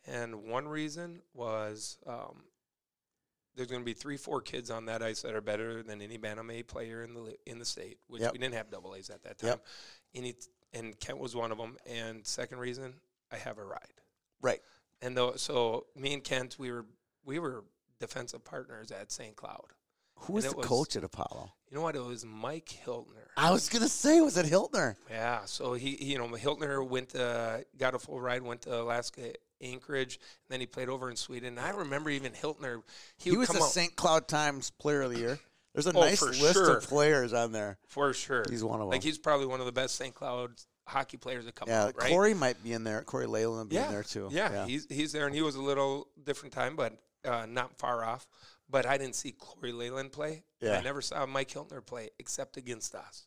and one reason was um, there's going to be three, four kids on that ice that are better than any Bantam A player in the in the state, which Yep. we didn't have double A's at that time. Yep. And, he, and Kent was one of them. And second reason, I have a ride. Right. And though, so me and Kent, we were we were defensive partners at St. Cloud. Who was the was- coach at Apollo? You know what? It was Mike Hiltner. I was gonna say, was it Hiltner? Yeah, so he, he you know, Hiltner went to, got a full ride, went to Alaska, Anchorage, and then he played over in Sweden. And I remember even Hiltner, he, He, was the St. Cloud Times Player of the Year. There's a Oh, nice list sure. of players on there. for sure. He's one of them. Like he's probably one of the best St. Cloud hockey players that come Yeah, out, right? Corey might be in there. Corey Leyland would be yeah, in there too. Yeah, he's he's there, and he was a little different time, but uh, not far off. But I didn't see Corey Leyland play. Yeah. I never saw Mike Hiltner play except against us.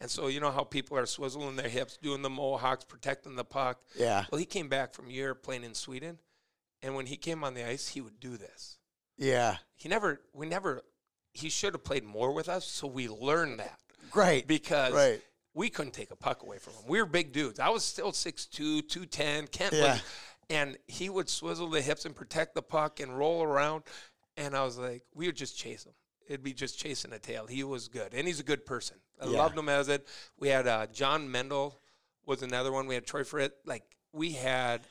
And so you know how people are swizzling their hips, doing the mohawks, protecting the puck. yeah, Well, he came back from Europe playing in Sweden, and when he came on the ice, he would do this. yeah. He never, we never, he should have played more with us, so we learned that Great. because Right. we couldn't take a puck away from him. We were big dudes. I was still 6'2", 210. Kent Yeah. and he would swizzle the hips and protect the puck and roll around, and I was like, we would just chase him. It'd be just chasing a tail. He was good, and he's a good person. I Yeah. loved him as it. We had uh, John Mendel was another one. We had Troy Frit. Like we had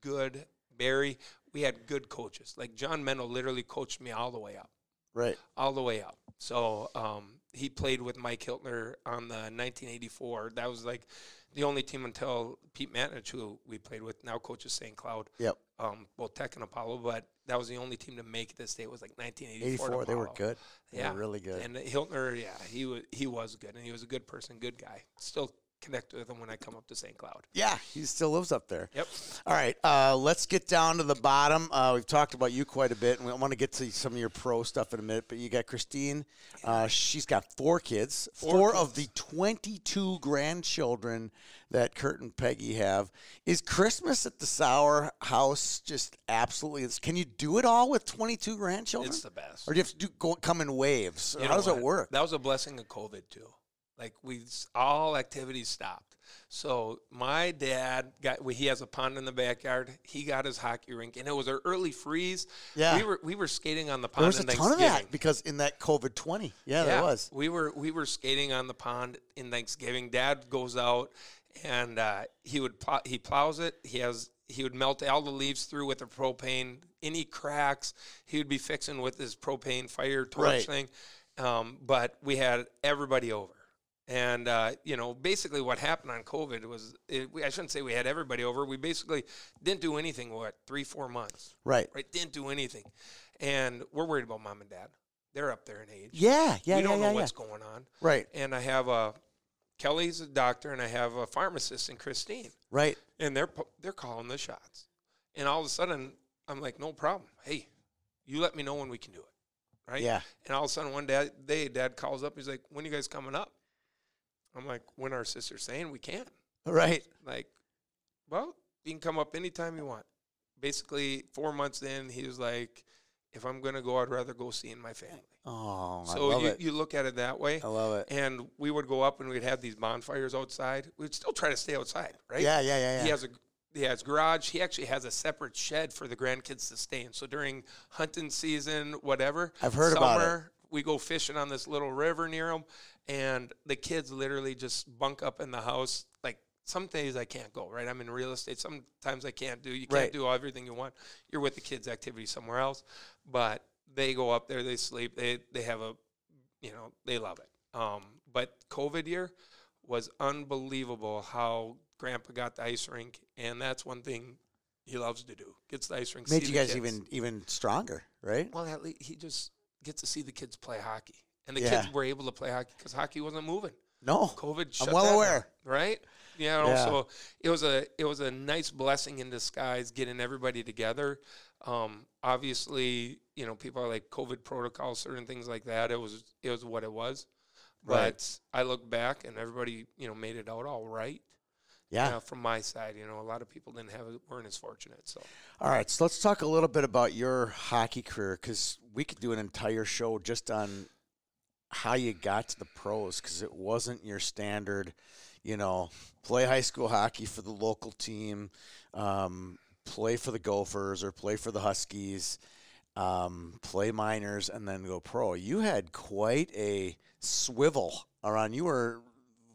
good Barry. We had good coaches. Like John Mendel literally coached me all the way up Right. all the way up. So um, he played with Mike Hiltner on the 1984. That was like the only team until Pete Manich, who we played with, now coaches St. Cloud, Yep. Um, both Tech and Apollo. But that was the only team to make this day. It was like 1984. 84. They were good. They Yeah, were really good. And Hiltner, yeah, he was he was good, and he was a good person, good guy. Still connect with him when I come up to St. Cloud. yeah, he still lives up there. Yep. All right, uh, let's get down to the bottom. Uh, we've talked about you quite a bit, and we want to get to some of your pro stuff in a minute. But you got Christine. Uh, she's got four kids. Four, of the 22 grandchildren that Kurt and Peggy have. Is Christmas at the Sauer house just absolutely? Can you do it all with 22 grandchildren? It's the best. or do you have to do, go, come in waves? You How does it work? That was a blessing of COVID too. Like we all activities stopped. So my dad got well, he has a pond in the backyard. He got his hockey rink, and it was our early freeze. Yeah. we were we were skating on the pond. there was a ton of that because in that COVID 20. Yeah, there was. We were we were skating on the pond in Thanksgiving. Dad goes out and uh, he would plow, he plows it. He has he would melt all the leaves through with the propane. Any cracks he would be fixing with his propane fire torch Right. thing. Um, but we had everybody over, And uh, you know, basically, what happened on COVID was it, we, I shouldn't say we had everybody over. We basically didn't do anything. What three, four months? Right. Right, didn't do anything, and we're worried about mom and dad. They're up there in age. Yeah, yeah, we yeah, don't yeah, know yeah. what's going on. Right, And I have a Kelly's a doctor, and I have a pharmacist, and Christine, right. and they're they're calling the shots. And all of a sudden, I'm like, no problem. Hey, you let me know when we can do it, right? Yeah. And all of a sudden, one day, day dad calls up. He's like, when you guys coming up? I'm like, when our sister's saying we can. Right. Like, well, you can come up anytime you want. Basically, four months in, he was like, if I'm gonna go, I'd rather go seeing my family. Oh, I so love you, it. you look at it that way. I love it. And we would go up and we'd have these bonfires outside. We'd still try to stay outside, right? Yeah, yeah, yeah, yeah. He has a he has garage. He actually has a separate shed for the grandkids to stay in. So during hunting season, whatever, I've heard summer, about it. We go fishing on this little river near them, and the kids literally just bunk up in the house. Like some days I can't go. Right, I'm in real estate. Sometimes I can't do. You can't Right. do everything you want. You're with the kids' activity somewhere else, but they go up there. They sleep. They they have a, you know, they love it. Um, but COVID year was unbelievable how Grandpa got the ice rink, and that's one thing he loves to do. Gets the ice rink. Made you guys kids. even even stronger, right? Well, at least he just gets to see the kids play hockey, and the Yeah. kids were able to play hockey because hockey wasn't moving. No. COVID shut I'm well aware. right? You know, Yeah. so it was a it was a nice blessing in disguise getting everybody together. Um, obviously, you know, people are like COVID protocols, certain things like that. It was it was what it was. Right. But I look back and everybody, you know, made it out all right. Yeah. Uh, from my side, you know, a lot of people didn't have it, weren't as fortunate. So All right, so let's talk a little bit about your hockey career because we could do an entire show just on how you got to the pros because it wasn't your standard, you know, play high school hockey for the local team, um, play for the Gophers or play for the Huskies, um, play minors, and then go pro. You had quite a swivel around. You were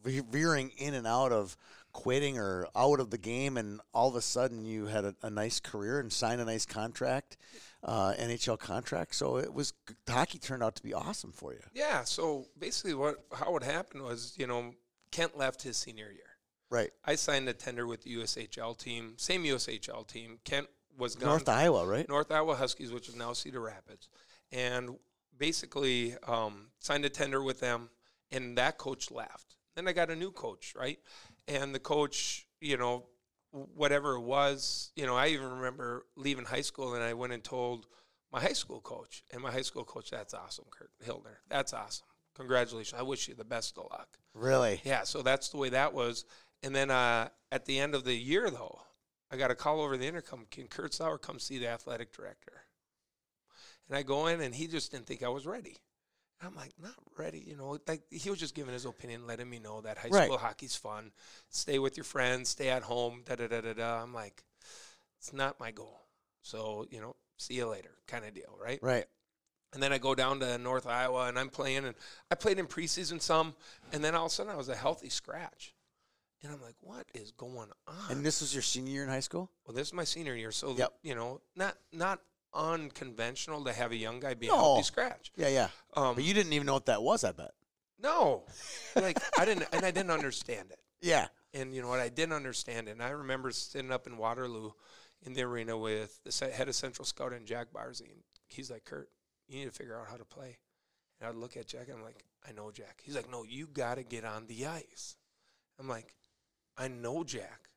ve- veering in and out of quitting or out of the game, and all of a sudden you had a, a nice career and signed a nice contract, uh, NHL contract. So it was hockey turned out to be awesome for you. yeah, so basically, what how it happened was, you know, Kent left his senior year. Right, I signed a tender with the USHL team, same USHL team. Kent was gone. North Iowa, right? North Iowa Huskies, which is now Cedar Rapids, and basically um, signed a tender with them, and that coach left. Then I got a new coach, right? And the coach, you know, whatever it was, you know, I even remember leaving high school, and I went and told my high school coach, and my high school coach, that's awesome, Kurt Hildner, that's awesome. Congratulations. I wish you the best of luck. Really? Yeah, so that's the way that was. And then uh, at the end of the year, though, I got a call over the intercom. Can Kurt Sauer come see the athletic director? And I go in, and he just didn't think I was ready. I'm like, not ready, you know. Like he was just giving his opinion, letting me know that high Right. school hockey's fun. Stay with your friends, stay at home. Da da da da da. I'm like, it's not my goal. So you know, see you later, kind of deal, right? Right. And then I go down to North Iowa and I'm playing and I played in preseason some and then all of a sudden I was a healthy scratch. And I'm like, what is going on? And this was your senior year in high school? well, this is my senior year, so Yep. you know, not not unconventional to have a young guy be a healthy scratch. Yeah, yeah. Um, But you didn't even know what that was, I bet. no, like I didn't, and I didn't understand it. Yeah. And you know what? I didn't understand it. And I remember sitting up in Waterloo in the arena with the head of Central Scout and Jack Barzee. And he's like, Kurt, you need to figure out how to play. And I'd look at Jack and I'm like, I know Jack. He's like, no, you got to get on the ice. I'm like, I know Jack.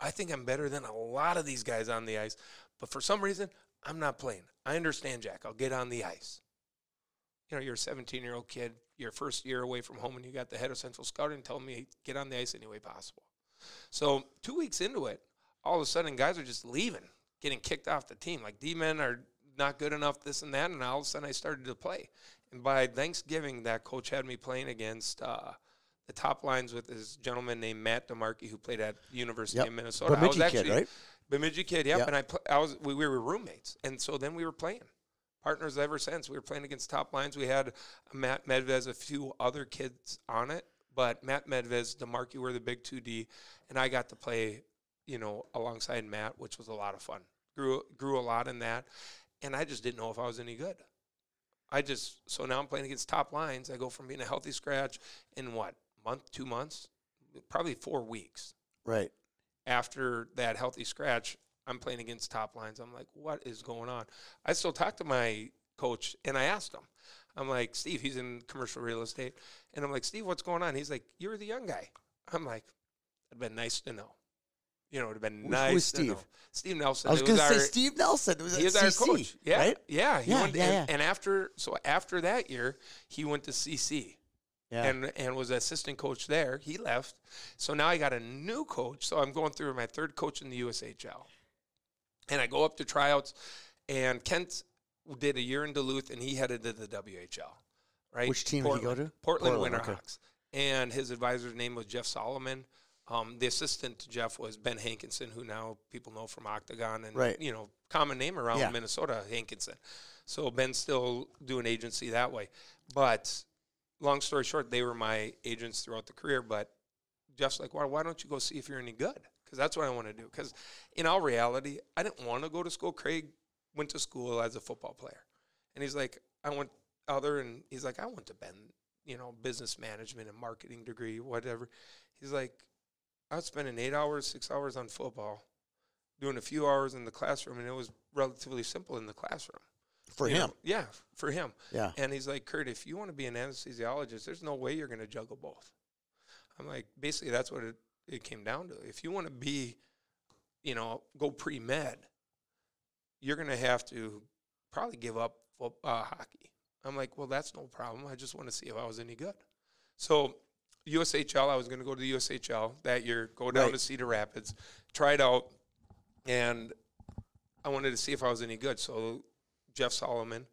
I think I'm better than a lot of these guys on the ice. But for some reason, I'm not playing. I understand, Jack. I'll get on the ice. You know, you're a 17 year old kid, your first year away from home, and you got the head of Central Scouting telling me, get on the ice any way possible. So, two weeks into it, all of a sudden, guys are just leaving, getting kicked off the team. Like, D men are not good enough, this and that. And all of a sudden, I started to play. And by Thanksgiving, that coach had me playing against uh, the top lines with this gentleman named Matt DeMarchi, who played at University Yep. of Minnesota. I was Bemidji kid, right? Bemidji kid, yep. Yep. And I, pl- I was, we, we were roommates, and so then we were playing partners ever since. We were playing against top lines. We had Matt Medvez, a few other kids on it, but Matt Medvez, DeMarchi were the big two D, and I got to play, you know, alongside Matt, which was a lot of fun. Grew grew a lot in that, and I just didn't know if I was any good. I just so now I'm playing against top lines. I go from being a healthy scratch in what month, two months, probably four weeks Right. After that healthy scratch, I'm playing against top lines. I'm like, what is going on? I still talk to my coach and I asked him, I'm like, Steve, he's in commercial real estate. And I'm like, Steve, what's going on? He's like, You're the young guy. I'm like, It'd been nice to know. You know, it'd been Who's- nice who's to know. Steve? Our Nelson. I was It going to say Steve Nelson. Was he was our coach. Yeah. Right? Yeah. He Yeah, went, yeah, and, yeah. and after so after that year, he went to CC Yeah. and and was assistant coach there. He left, so now I got a new coach. So I'm going through my third coach in the USHL, and I go up to tryouts, and Kent did a year in Duluth, and he headed to the WHL. Right? Which team did he go to? Portland, Portland, okay. Winterhawks, and his advisor's name was Jeff Solomon. Um, the assistant to Jeff was Ben Hankinson, who now people know from Octagon and Right. you know common name around Yeah. Minnesota, Hankinson. So Ben's still doing agency that way. But long story short, they were my agents throughout the career. But Jeff's like, why, why don't you go see if you're any good? Because that's what I want to do. Because in all reality, I didn't want to go to school. Craig went to school as a football player. And he's like, I went other, and he's like, I went to Ben, you know, business management and marketing degree, whatever. He's like, I was spending eight hours, six hours on football, doing a few hours in the classroom, and it was relatively simple in the classroom. For him. know? Yeah, for him. Yeah. And he's like, Kurt, if you want to be an anesthesiologist, there's no way you're going to juggle both. I'm like, basically, that's what it, it came down to. If you want to be, you know, go pre med, you're going to have to probably give up uh, hockey. I'm like, well, that's no problem. I just want to see if I was any good. So, USHL, I was going to go to the USHL that year, go down Right. to Cedar Rapids, try it out, and I wanted to see if I was any good. So, Jeff Solomon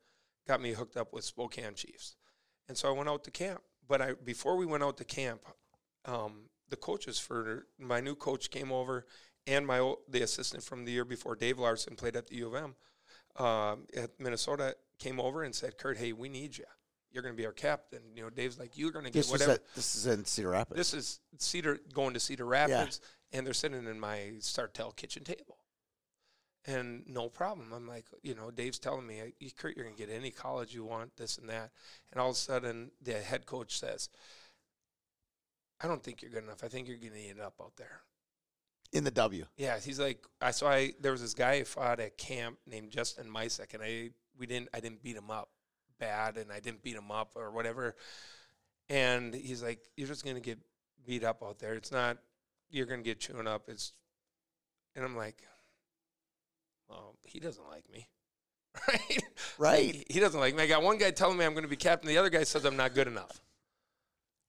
got me hooked up with Spokane Chiefs. And so I went out to camp. But I before we went out to camp, um, the coaches for my new coach came over, and my old, the assistant from the year before, Dave Larson, played at the U of M um, at Minnesota, came over and said, "Kurt, hey, we need you. You're going to be our captain." You know, Dave's like, "You're going to get This whatever." at, this is in Cedar Rapids. this is Cedar going to Cedar Rapids, and they're sitting in my Sartell kitchen table. And no problem. I'm like, you know, Dave's telling me, "You- Kurt, you're going to get any college you want, this and that. And all of a sudden, the head coach says, I don't think you're good enough. I think you're going to it up out there. in the W. Yeah, he's like, I saw I there was this guy I fought at camp named Justin Mysek, and I we didn't I didn't beat him up bad, and I didn't beat him up or whatever. And he's like, you're just gonna get beat up out there. It's not you're gonna get chewing up. It's and I'm like, well, he doesn't like me, right? Right. He, he doesn't like me. I got one guy telling me I'm going to be captain. The other guy says I'm not good enough.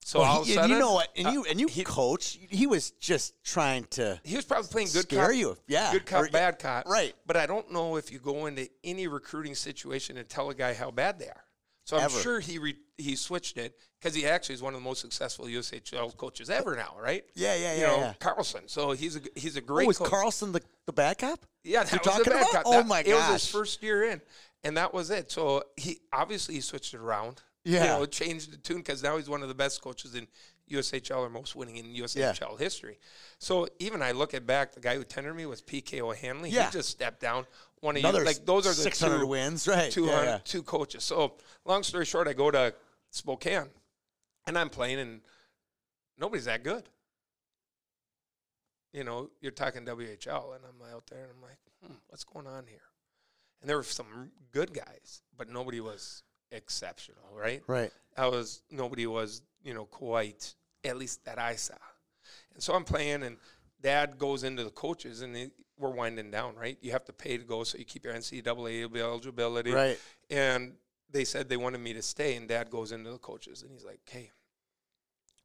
So Well, all he- of a sudden, you know what? And uh, you and you he- coach. He was just trying to he was probably playing good scare cop, you. Yeah. good cop, Or- bad cop. Right. But I don't know if you go into any recruiting situation and tell a guy how bad they are. So I'm Ever. sure he re- he switched it because he actually is one of the most successful USHL coaches ever now, right? Yeah, yeah, You yeah. know, yeah. Carlson. So he's a he's a Oh, great. was coach. Carlson the, the bad cop? Yeah, that You're was the talking bad about? cop. Oh That- my It was his first year in, and that was it. So he obviously he switched it around. you Yeah. know, changed the tune because now he's one of the best coaches in USHL or most winning in USHL history. So even I look at back, the guy who tendered me was PK O'Handley. Yeah. He just stepped down. One of Another you, like those are the 600 two wins, right? two, yeah, yeah. two coaches. So long story short, I go to Spokane, and I'm playing, and nobody's that good. You know, you're talking WHL, and I'm out there, and I'm like, hmm, what's going on here? And there were some good guys, but nobody was exceptional, right? Right. I was nobody was you know quite at least that I saw, and so I'm playing, and Dad goes into the coaches, and they, we're winding down, right? You have to pay to go, so you keep your NCAA eligibility, Right. and they said they wanted me to stay, and Dad goes into the coaches, and he's like, "Hey,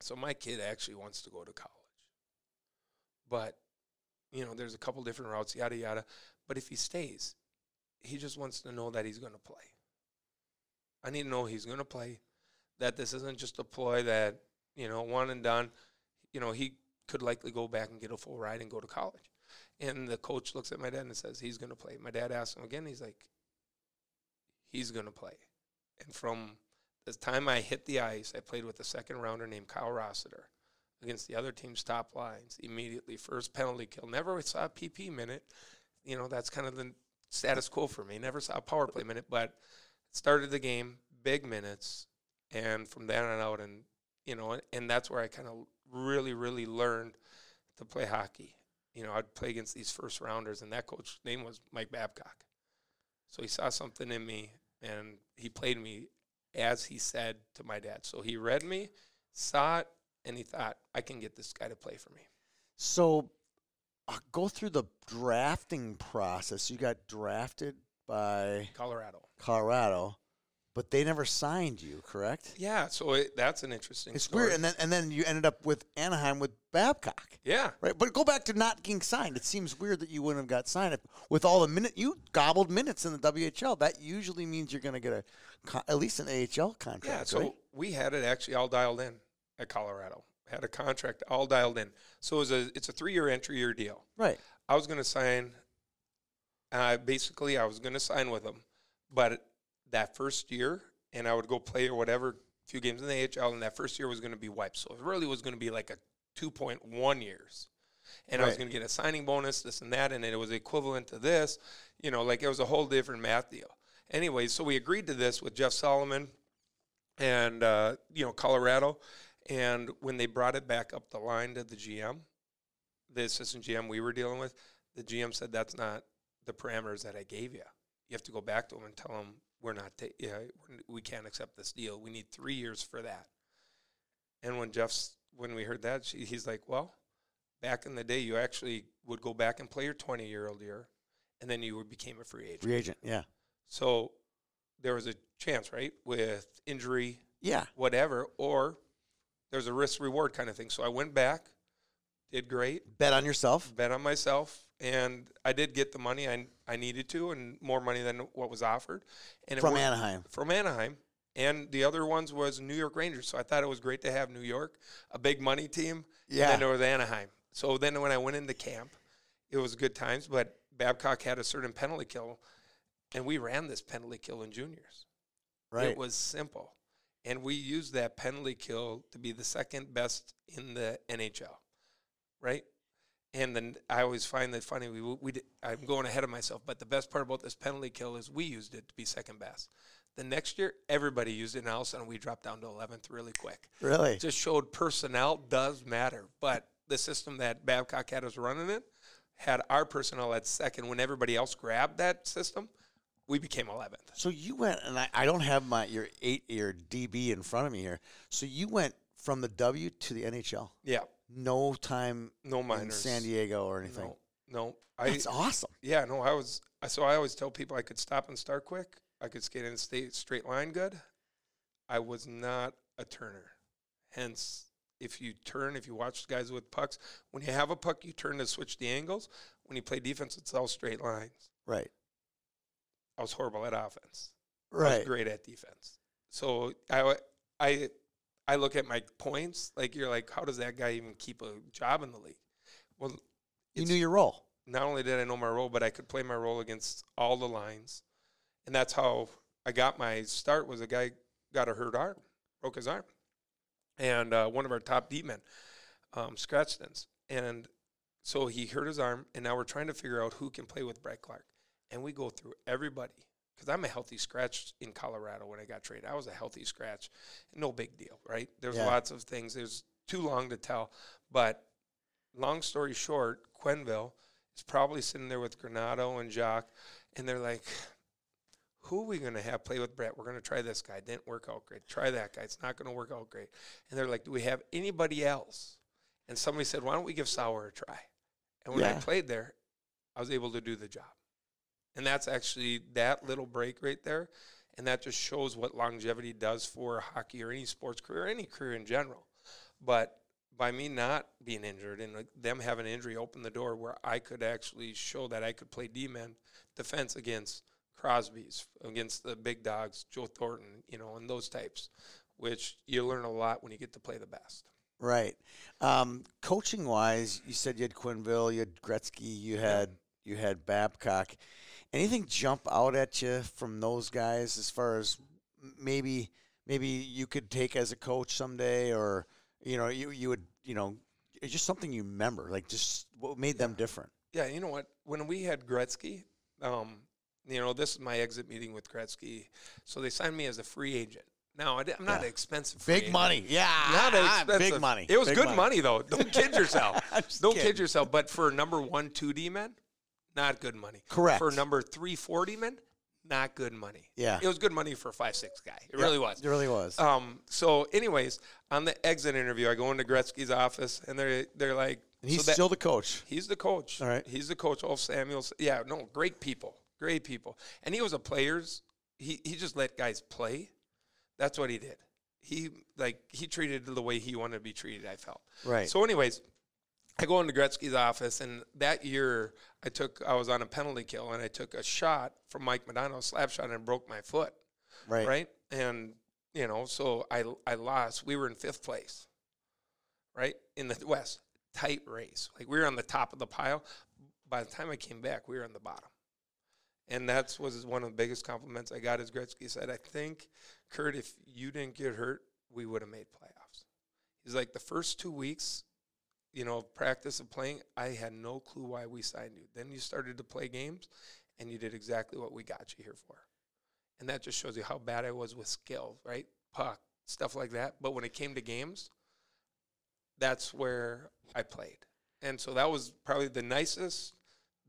so my kid actually wants to go to college, but you know, there's a couple different routes, yada yada. But if he stays, he just wants to know that he's going to play. I need to know he's going to play. That this isn't just a ploy that you know one and done. You know, he could likely go back and get a full ride and go to college. And the coach looks at my dad and says he's going to play. My dad asks him again. He's like, he's going to play. And from the time I hit the ice, I played with a second rounder named Kyle Rossiter against the other team's top lines immediately. First penalty kill. Never saw a PP minute. You know, that's kind of the status quo for me. Never saw a power play minute, but started the game, big minutes, and from then on out, and you know, and, and that's where I kind of really, really learned to play hockey. You know, I'd play against these first rounders, and that coach's name was Mike Babcock. So he saw something in me, and he played me as he said to my dad. So he read me, saw it, and he thought, I can get this guy to play for me. So, uh, go through the drafting process. You got drafted by Colorado. Colorado, but they never signed you, correct? Yeah, so it, that's an interesting. It's story. weird. And then and then you ended up with Anaheim with Babcock. yeah, Right, but go back to not getting signed. It seems weird that you wouldn't have got signed if, with all the minute you gobbled minutes in the WHL. That usually means you're going to get a at least an AHL contract. yeah. So right? we had it actually all dialed in at Colorado. Had a contract all dialed in. So it was a it's a three year entry year deal. right, I was going to sign. Uh, basically, I was going to sign with them, but that first year, and I would go play or whatever, few games in the AHL, and that first year was going to be wiped. So it really was going to be like a 2.1 years, and I was going to get a signing bonus, this and that, and it was equivalent to this. You know, like it was a whole different math deal. Anyway, so we agreed to this with Jeff Solomon and uh, you know Colorado, and when they brought it back up the line to the GM, the assistant GM we were dealing with, the GM said that's not the parameters that I gave you. You have to go back to them and tell them we're not, ta- yeah, we can't accept this deal. We need three years for that. And when Jeff's, when we heard that, she, he's like, well, back in the day, you actually would go back and play your 20 year old year, and then you would became a free agent. free agent. Yeah, So there was a chance, right, with injury, yeah. whatever, or there's a risk reward kind of thing. So I went back, did great, Bet on yourself. bet on myself, and I did get the money I I needed to, and more money than what was offered. And it From Anaheim. from Anaheim, and the other ones was New York Rangers. So I thought it was great to have New York, a big money team. Yeah. And then there was Anaheim. So then when I went into camp, it was good times. But Babcock had a certain penalty kill, and we ran this penalty kill in juniors. Right. It was simple. And we used that penalty kill to be the second best in the NHL, right? And then I always find that funny. We, we did, I'm going ahead of myself, but the best part about this penalty kill is we used it to be second best. The next year, everybody used it, and all of a sudden we dropped down to 11th really quick. really. It just showed personnel does matter, but the system that Babcock had us running it had our personnel at second. When everybody else grabbed that system, we became 11th. So you went, and I, I don't have my your eight your DB in front of me here. So you went from the W to the NHL. Yeah, No time no in minors. San Diego or anything. No, no. I That's awesome. yeah, no. I was so I always tell people I could stop and start quick. I could skate in a state straight line good. I was not a turner. Hence, if you turn, if you watch guys with pucks, when you have a puck, you turn to switch the angles. When you play defense, it's all straight lines. Right. I was horrible at offense. I was Right. great at defense. So I I I look at my points. Like you're like, how does that guy even keep a job in the league? Well, You knew your role. not only did I know my role, but I could play my role against all the lines, and that's how I got my start. Was a guy got a hurt arm, broke his arm, and uh, one of our top deep men, um, Skrastins, and so he hurt his arm, and now we're trying to figure out who can play with Brett Clark, and we go through everybody because I'm a healthy scratch in Colorado when I got traded. I was a healthy scratch, no big deal, right? There's Yeah. lots of things. There's too long to tell, but long story short, Quenneville is probably sitting there with Granato and Jacques, and they're like, "Who are we going to have play with Brett? We're going to try this guy. Didn't work out great. Try that guy. It's not going to work out great." And they're like, "Do we have anybody else?" And somebody said, "Why don't we give Sauer a try?" And when I played there, I was able to do the job. And that's actually that little break right there. And that just shows what longevity does for hockey or any sports career, or any career in general. But by me not being injured and like, them having an injury opened the door where I could actually show that I could play D-man defense against Crosby's, against the big dogs, Joe Thornton, you know, and those types, which you learn a lot when you get to play the best. Right. Um, coaching wise, you said you had Quenneville, you had Gretzky, you had you had Babcock. Anything jump out at you from those guys as far as maybe maybe you could take as a coach someday, or you know you you would you know it's just something you remember, like just what made them different. Yeah, you know what? When we had Gretzky, um, You know, this is my exit meeting with Gretzky. So they signed me as a free agent. Now, I'm not an expensive Big agent. money. Yeah. Not expensive. Big money. It was Big good money. though. Don't kid yourself. Don't kidding. kid yourself. But for number one, two D men, not good money. Correct. For number three forty 40 men, not good money. Yeah. It was good money for a five six guy. It Yeah, really was. It really was. Um, so, anyways, on the exit interview, I go into Gretzky's office, and they're they're like, and he's so that- still the coach. He's the coach. All right. He's the coach. Ulf Samuelsson. Yeah, no, great people. Great people. And he was a player's. He he just let guys play. That's what he did. He like he treated the way he wanted to be treated. I felt. Right. So, anyways, I go into Gretzky's office, and that year I took I was on a penalty kill, and I took a shot from Mike Modano, a slap shot, and broke my foot. right. Right. And you know, so I I lost. We were in fifth place. Right in the West, tight race. Like we were on the top of the pile. By the time I came back, we were on the bottom. And that was one of the biggest compliments I got. As Gretzky said, I think, Kurt, if you didn't get hurt, we would have made playoffs. He's like the first two weeks, you know, practice of playing, I had no clue why we signed you. Then you started to play games, and you did exactly what we got you here for. And that just shows you how bad I was with skill, right? Puck, stuff like that. But when it came to games, that's where I played. And so that was probably the nicest,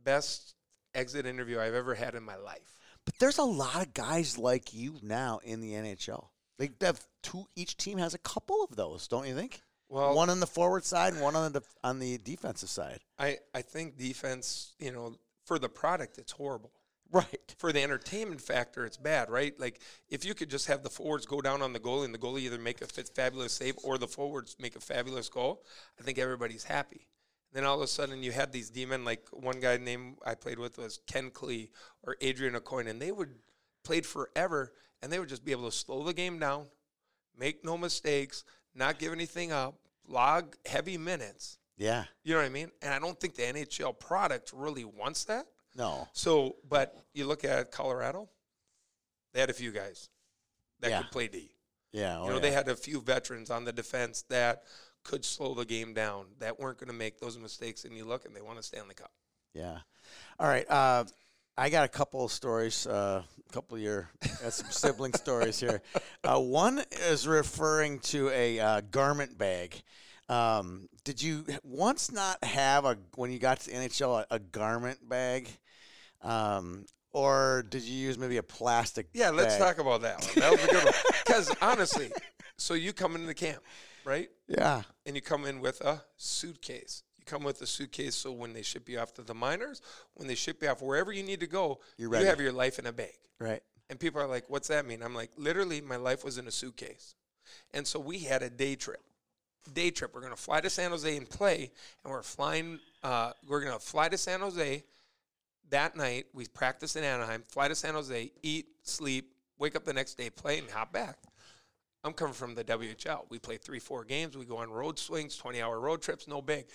best exit interview I've ever had in my life. But there's a lot of guys like you now in the NHL. Have two. Each team has a couple of those, don't you think? Well, one on the forward side, and one on the def- on the defensive side. I, I think defense, you know, for the product, it's horrible. Right. For the entertainment factor, it's bad, right? Like if you could just have the forwards go down on the goalie and the goalie either make a fabulous save or the forwards make a fabulous goal, I think everybody's happy. Then all of a sudden you had these demon, like one guy named I played with was Ken Klee or Adrian Aucoin, and they would played forever, and they would just be able to slow the game down, make no mistakes, not give anything up, log heavy minutes. Yeah. You know what I mean? And I don't think the NHL product really wants that. No. So, but you look at Colorado, they had a few guys that Yeah. could play D. Yeah. oh, you know, yeah. they had a few veterans on the defense that could slow the game down, that weren't going to make those mistakes. And you look, and they want to stay on the cup. Yeah. All right. Uh, I got a couple of stories, uh, a couple of your uh, some sibling stories here. Uh, one is referring to a uh, garment bag. Um, did you once not have a when you got to the NHL a, a garment bag, um, or did you use maybe a plastic? Yeah, let's bag? talk about that one. That was a good one. Because honestly, so you come into the camp, right? Yeah. And you come in with a suitcase. Come with a suitcase so when they ship you off to the minors, when they ship you off wherever you need to go, You're you have your life in a bag. Right. And people are like, what's that mean? I'm like, literally, my life was in a suitcase. And so we had a day trip. Day trip. We're going to fly to San Jose and play. And we're flying, uh, we're going to fly to San Jose that night. We practice in Anaheim, fly to San Jose, eat, sleep, wake up the next day, play, and hop back. I'm coming from the WHL. We play three, four games. We go on road swings, 20 hour road trips, no big.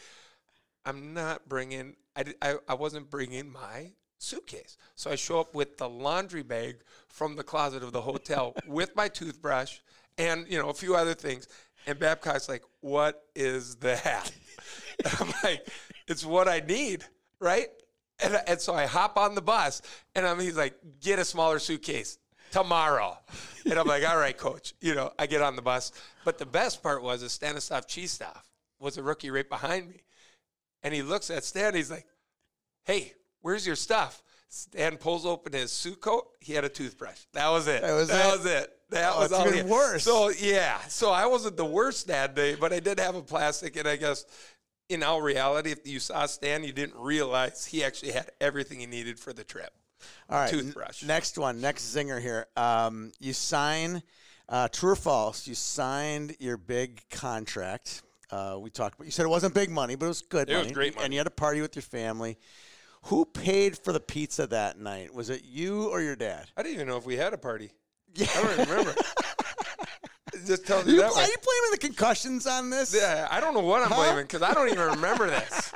I'm not bringing, I, I, I wasn't bringing my suitcase. So I show up with the laundry bag from the closet of the hotel with my toothbrush and, you know, a few other things. And Babcock's like, what is that? I'm like, it's what I need, right? And, and so I hop on the bus and I'm, he's like, get a smaller suitcase tomorrow. And I'm like, all right, coach. You know, I get on the bus. But the best part was is Stanislav Chistov was a rookie right behind me. And he looks at Stan, he's like, hey, where's your stuff? Stan pulls open his suit coat. He had a toothbrush. That was it. That was that it? was it. That Oh, was all. even worse. So yeah. So I wasn't the worst that day, but I did have a plastic, and I guess in all reality, if you saw Stan, you didn't realize he actually had everything he needed for the trip. All right. n- Toothbrush. next one, next zinger here. Um, you sign, uh, true or false? You signed your big contract. Uh, we talked about. You said it wasn't big money, but it was good It was great money. And you had a party with your family. Who paid for the pizza that night? Was it you or your dad? I didn't even know if we had a party. Yeah. I don't remember. Just tell me You, that are you blaming the concussions on this? Yeah, I don't know what I'm Huh? blaming because I don't even remember this.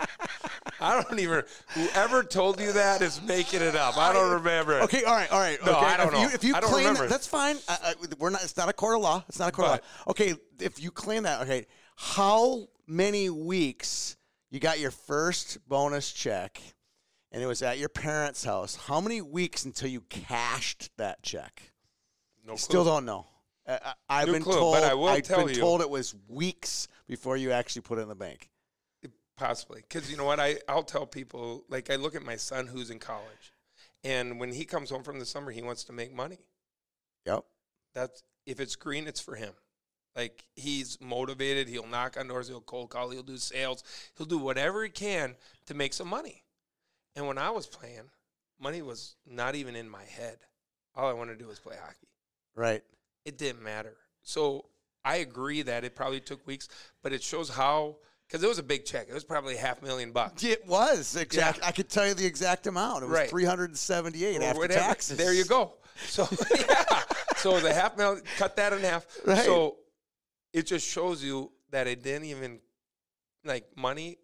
I don't even. Whoever told you that is making it up. I don't remember. it. Okay, all right, all right. No, okay. I don't if know. You, if you I claim that, that's fine. I, I, we're not. It's not a court of law. It's not a court But- of law. Okay, if you claim that, okay, how many weeks you got your first bonus check, and it was at your parents' house. How many weeks until you cashed that check? No clue. Still don't know. I, have New been clue, told. but I will have tell been you. told it was weeks before you actually put it in the bank. Possibly, because you know what? I I'll tell people like I look at my son who's in college, and when he comes home from the summer, he wants to make money. Yep. That's if it's green, it's for him. Like he's motivated. He'll knock on doors. He'll cold call. He'll do sales. He'll do whatever he can to make some money. And when I was playing, money was not even in my head. All I wanted to do was play hockey. Right. It didn't matter. So I agree that it probably took weeks, but it shows how because it was a big check. It was probably half million bucks. It was exact. I could tell you the exact amount. It was Right. three hundred and seventy-eight after whatever. taxes. There you go. So yeah, so the half million, cut that in half. Right. So it just shows you that it didn't even like money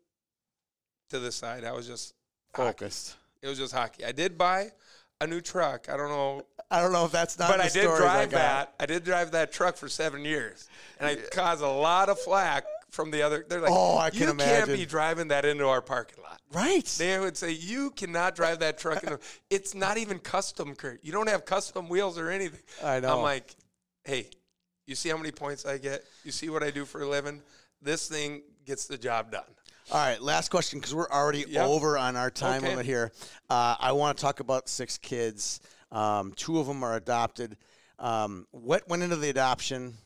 to the side. I was just hockey. Focused. It was just hockey. I did buy a new truck. I don't know, I don't know if that's not. but I did drive got. that. I did drive that truck for seven years, and I caused a lot of flack from the other. They're like, Oh, I can you can't be driving that into our parking lot." Right. They would say, "You cannot drive that truck. In the, it's not even custom, Kurt. You don't have custom wheels or anything." I know. I'm like, "Hey, you see how many points I get? You see what I do for a living? This thing gets the job done." All right, last question because we're already Yep. over on our time Okay. limit here. Uh, I want to talk about six kids. Um, two of them are adopted. Um, what went into the adoption?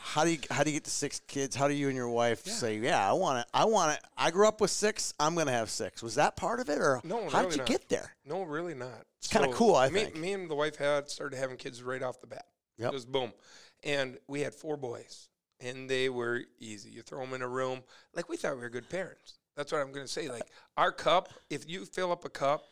How do you how do you get to six kids? How do you and your wife say, "Yeah, I want to. I want to. I grew up with six. I'm going to have six. Was that part of it, or No, how really did you not. get there? No, really not. It's kinda cool, I me, think. Me and the wife had started having kids right off the bat. Yep. Just boom, and we had four boys, and they were easy. You throw them in a room, like we thought we were good parents. That's what I'm going to say. Like our cup, if you fill up a cup,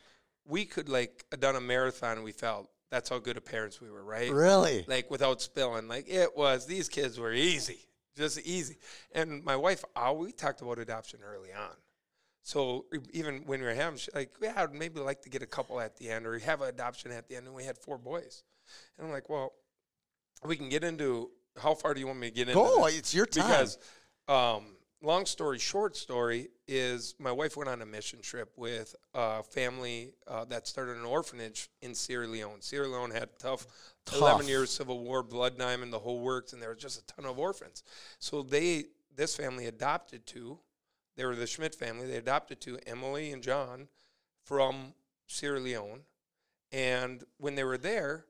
we could like have done a marathon. We felt that's how good of parents we were, right? Really? like without spilling. Like it was, these kids were easy, just easy. And my wife, oh, we talked about adoption early on. So even when we were having, like, yeah, I'd maybe like to get a couple at the end or have an adoption at the end. And we had four boys. And I'm like, well, we can get into how far do you want me to get into? Go. this? It's your time. because um, long story short story is my wife went on a mission trip with a family uh, that started an orphanage in Sierra Leone. Sierra Leone had tough, Tough. 11 years civil war, blood diamond, the whole works, and there was just a ton of orphans. So they, this family adopted two. They were the Schmidt family. They adopted two, Emily and John, from Sierra Leone. And when they were there,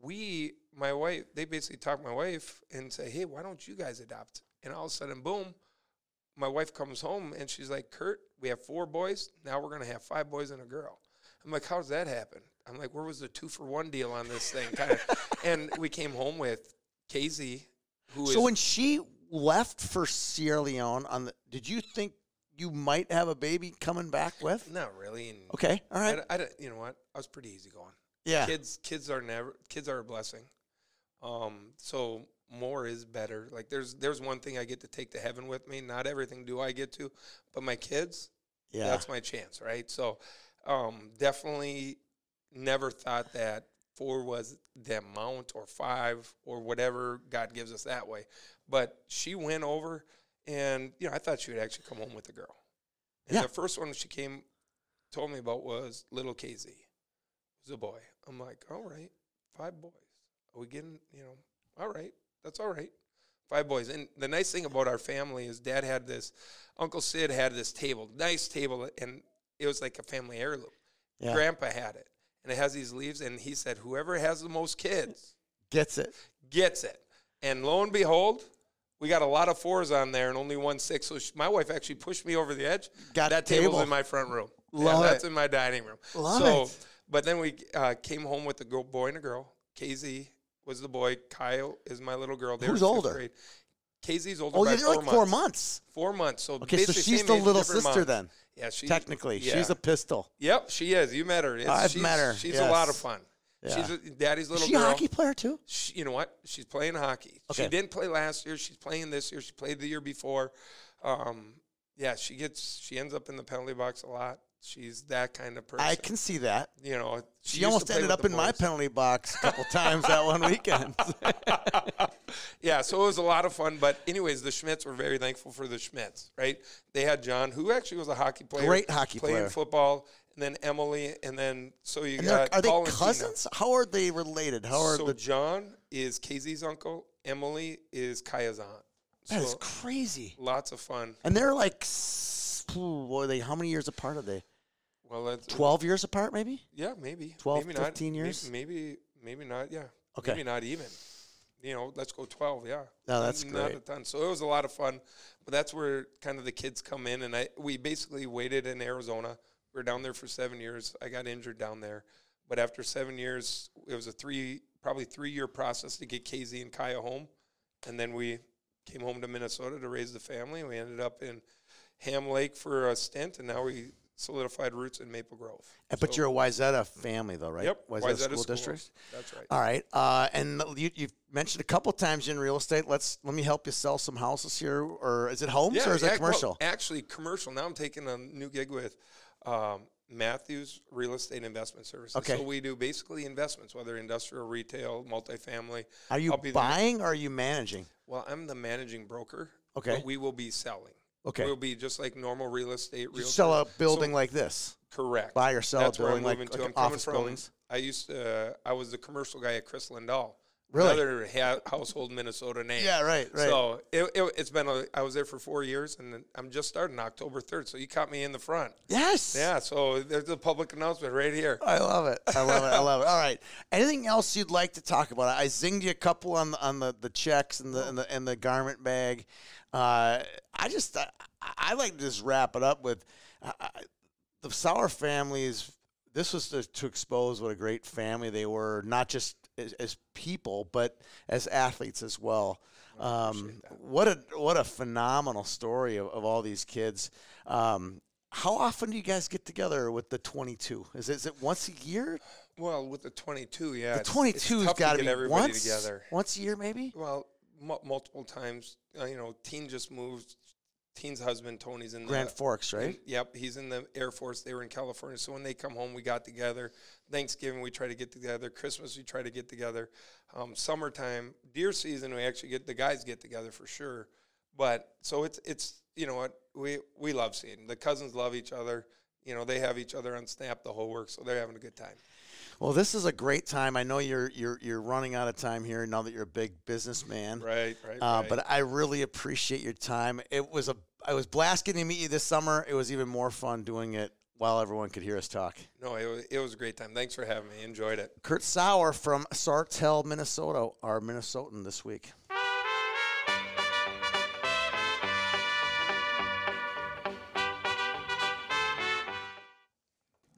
we, my wife, they basically talk my wife and say, hey, why don't you guys adopt? And all of a sudden, boom, my wife comes home and she's like, Kurt, we have four boys. Now we're going to have five boys and a girl. I'm like, how does that happen? I'm like, where was the two for one deal on this thing? Kind of. and we came home with Casey, who is so when she left for Sierra Leone, on the, did you think you might have a baby coming back with? not really. And Okay. all right. I, I you know what? I was pretty easy going. Yeah. kids kids are never kids are a blessing um so more is better like there's there's one thing i get to take to heaven with me not everything do i get to but my kids Yeah. that's my chance right so um definitely never thought that four was the amount or five or whatever god gives us that way but she went over and you know i thought she would actually come home with a girl and Yeah. the first one she came told me about was little KZ. It was a boy. I'm like, all right, five boys. Are we getting, you know, all right, that's all right. Five boys. And the nice thing about our family is dad had this, Uncle Sid had this table, nice table, and it was like a family heirloom. Yeah. Grandpa had it. And it has these leaves, and he said, whoever has the most kids Gets it. gets it. And lo and behold, we got a lot of fours on there and only one six. So sh my wife actually pushed me over the edge. Got that table. table's in my front room. Love yeah, that's in my dining room. Love so, it. but then we uh, came home with a girl, boy and a girl. KZ was the boy. Kaya is my little girl. They Who's were older? Grade. KZ's older Oh, by yeah, they're like four months. Four months. So Okay, so basically she's same the age, little different sister months. then. Yeah, she Technically, yeah. she's a pistol. Yep, she is. You met her. It's, I've she's, met her, She's a lot of yes. fun. Yeah. She's a, daddy's Is little she a hockey player too? She, you know what? She's playing hockey. Okay. She didn't play last year. She's playing this year. She played the year before. Um, yeah, she gets. She ends up in the penalty box a lot. She's that kind of person. I can see that. You know, She, to almost ended up in my penalty box a couple times that one weekend. yeah, so it was a lot of fun. But anyways, the Schmidts were very thankful for the Schmidts, right? They had John, who actually was a hockey player, Great hockey playing player. football, and then Emily, and then so you And got are they and cousins? How are they related? How are so the? John is KZ's uncle. Emily is Kaya's aunt. That is So crazy. lots of fun. And they're like, ooh, are they? How many years apart are they? Well, that's uh, Twelve years apart, maybe. Yeah, maybe 12, maybe 15 may- years? Maybe, maybe not. Yeah. Okay. Maybe not even. You know, let's go twelve. Yeah. No, that's Not great. a ton. So it was a lot of fun, but that's where kind of the kids come in, and I we basically waited in Arizona. We were down there for seven years. I got injured down there, but after seven years, it was a three probably three year process to get KZ and Kaya home, and then we came home to Minnesota to raise the family. We ended up in Ham Lake for a stint, and now we solidified roots in Maple Grove. But you're a Wayzata family, though, right? Yep, Wyzetta, Wayzata School District. That's right. All right, uh, and you, you've mentioned a couple times in real estate. Let's let me help you sell some houses here, or is it homes or is it ac- well, commercial? actually, commercial. Now I'm taking a new gig with um, Matthews Real Estate Investment Services. Okay. So we do basically investments, whether industrial, retail, multifamily. are you I'll the- buying or are you managing? Well, I'm the managing broker. Okay. But we will be selling. Okay, We'll be just like normal real estate. Realtors. sell a building So- like this, correct. buy or sell That's a where I'm building like, to. like I'm office from. buildings. I used to. Uh, I was the commercial guy at Chris Lindahl. Really? Another ha- household Minnesota name. Yeah, right, right. So it, it, it's been. A, I was there for four years, and I'm just starting October 3rd. So you caught me in the front. yes. Yeah. So there's a public announcement right here. I love it. I love it. I love it. All right. Anything else you'd like to talk about? I zinged you a couple on the on the, the checks and the and the and the garment bag. Uh, I just I, I like to just wrap it up with uh, the Sauer families. This was to, to expose what a great family they were, not just as, as people, but as athletes as well. Um, what a what a phenomenal story of, of all these kids. Um, how often do you guys get together with the 22? Is it, is it once a year? Well, with the 22, yeah. The it's- 22's it's tough got to be everybody once, together. once a year, maybe. Well, mu multiple times. Uh, you know, Teen just moved. Teen's husband Tony's in Grand the, Forks, right? yep, he's in the Air Force. They were in California, so when they come home, we got together. Thanksgiving, we try to get together. Christmas, we try to get together. Um, summertime, deer season, we actually get the guys get together for sure. But so it's it's you know what we we love seeing the cousins love each other. You know they have each other on Snap the whole work, so they're having a good time. Well, this is a great time. I know you're you're you're running out of time here now that you're a big businessman. Right, right, Uh, right. But I really appreciate your time. It was a I was blast getting to meet you this summer. It was even more fun doing it while everyone could hear us talk. no, it was, it was a great time. Thanks for having me. Enjoyed it. Kurt Sauer from Sartell, Minnesota, our Minnesotan this week.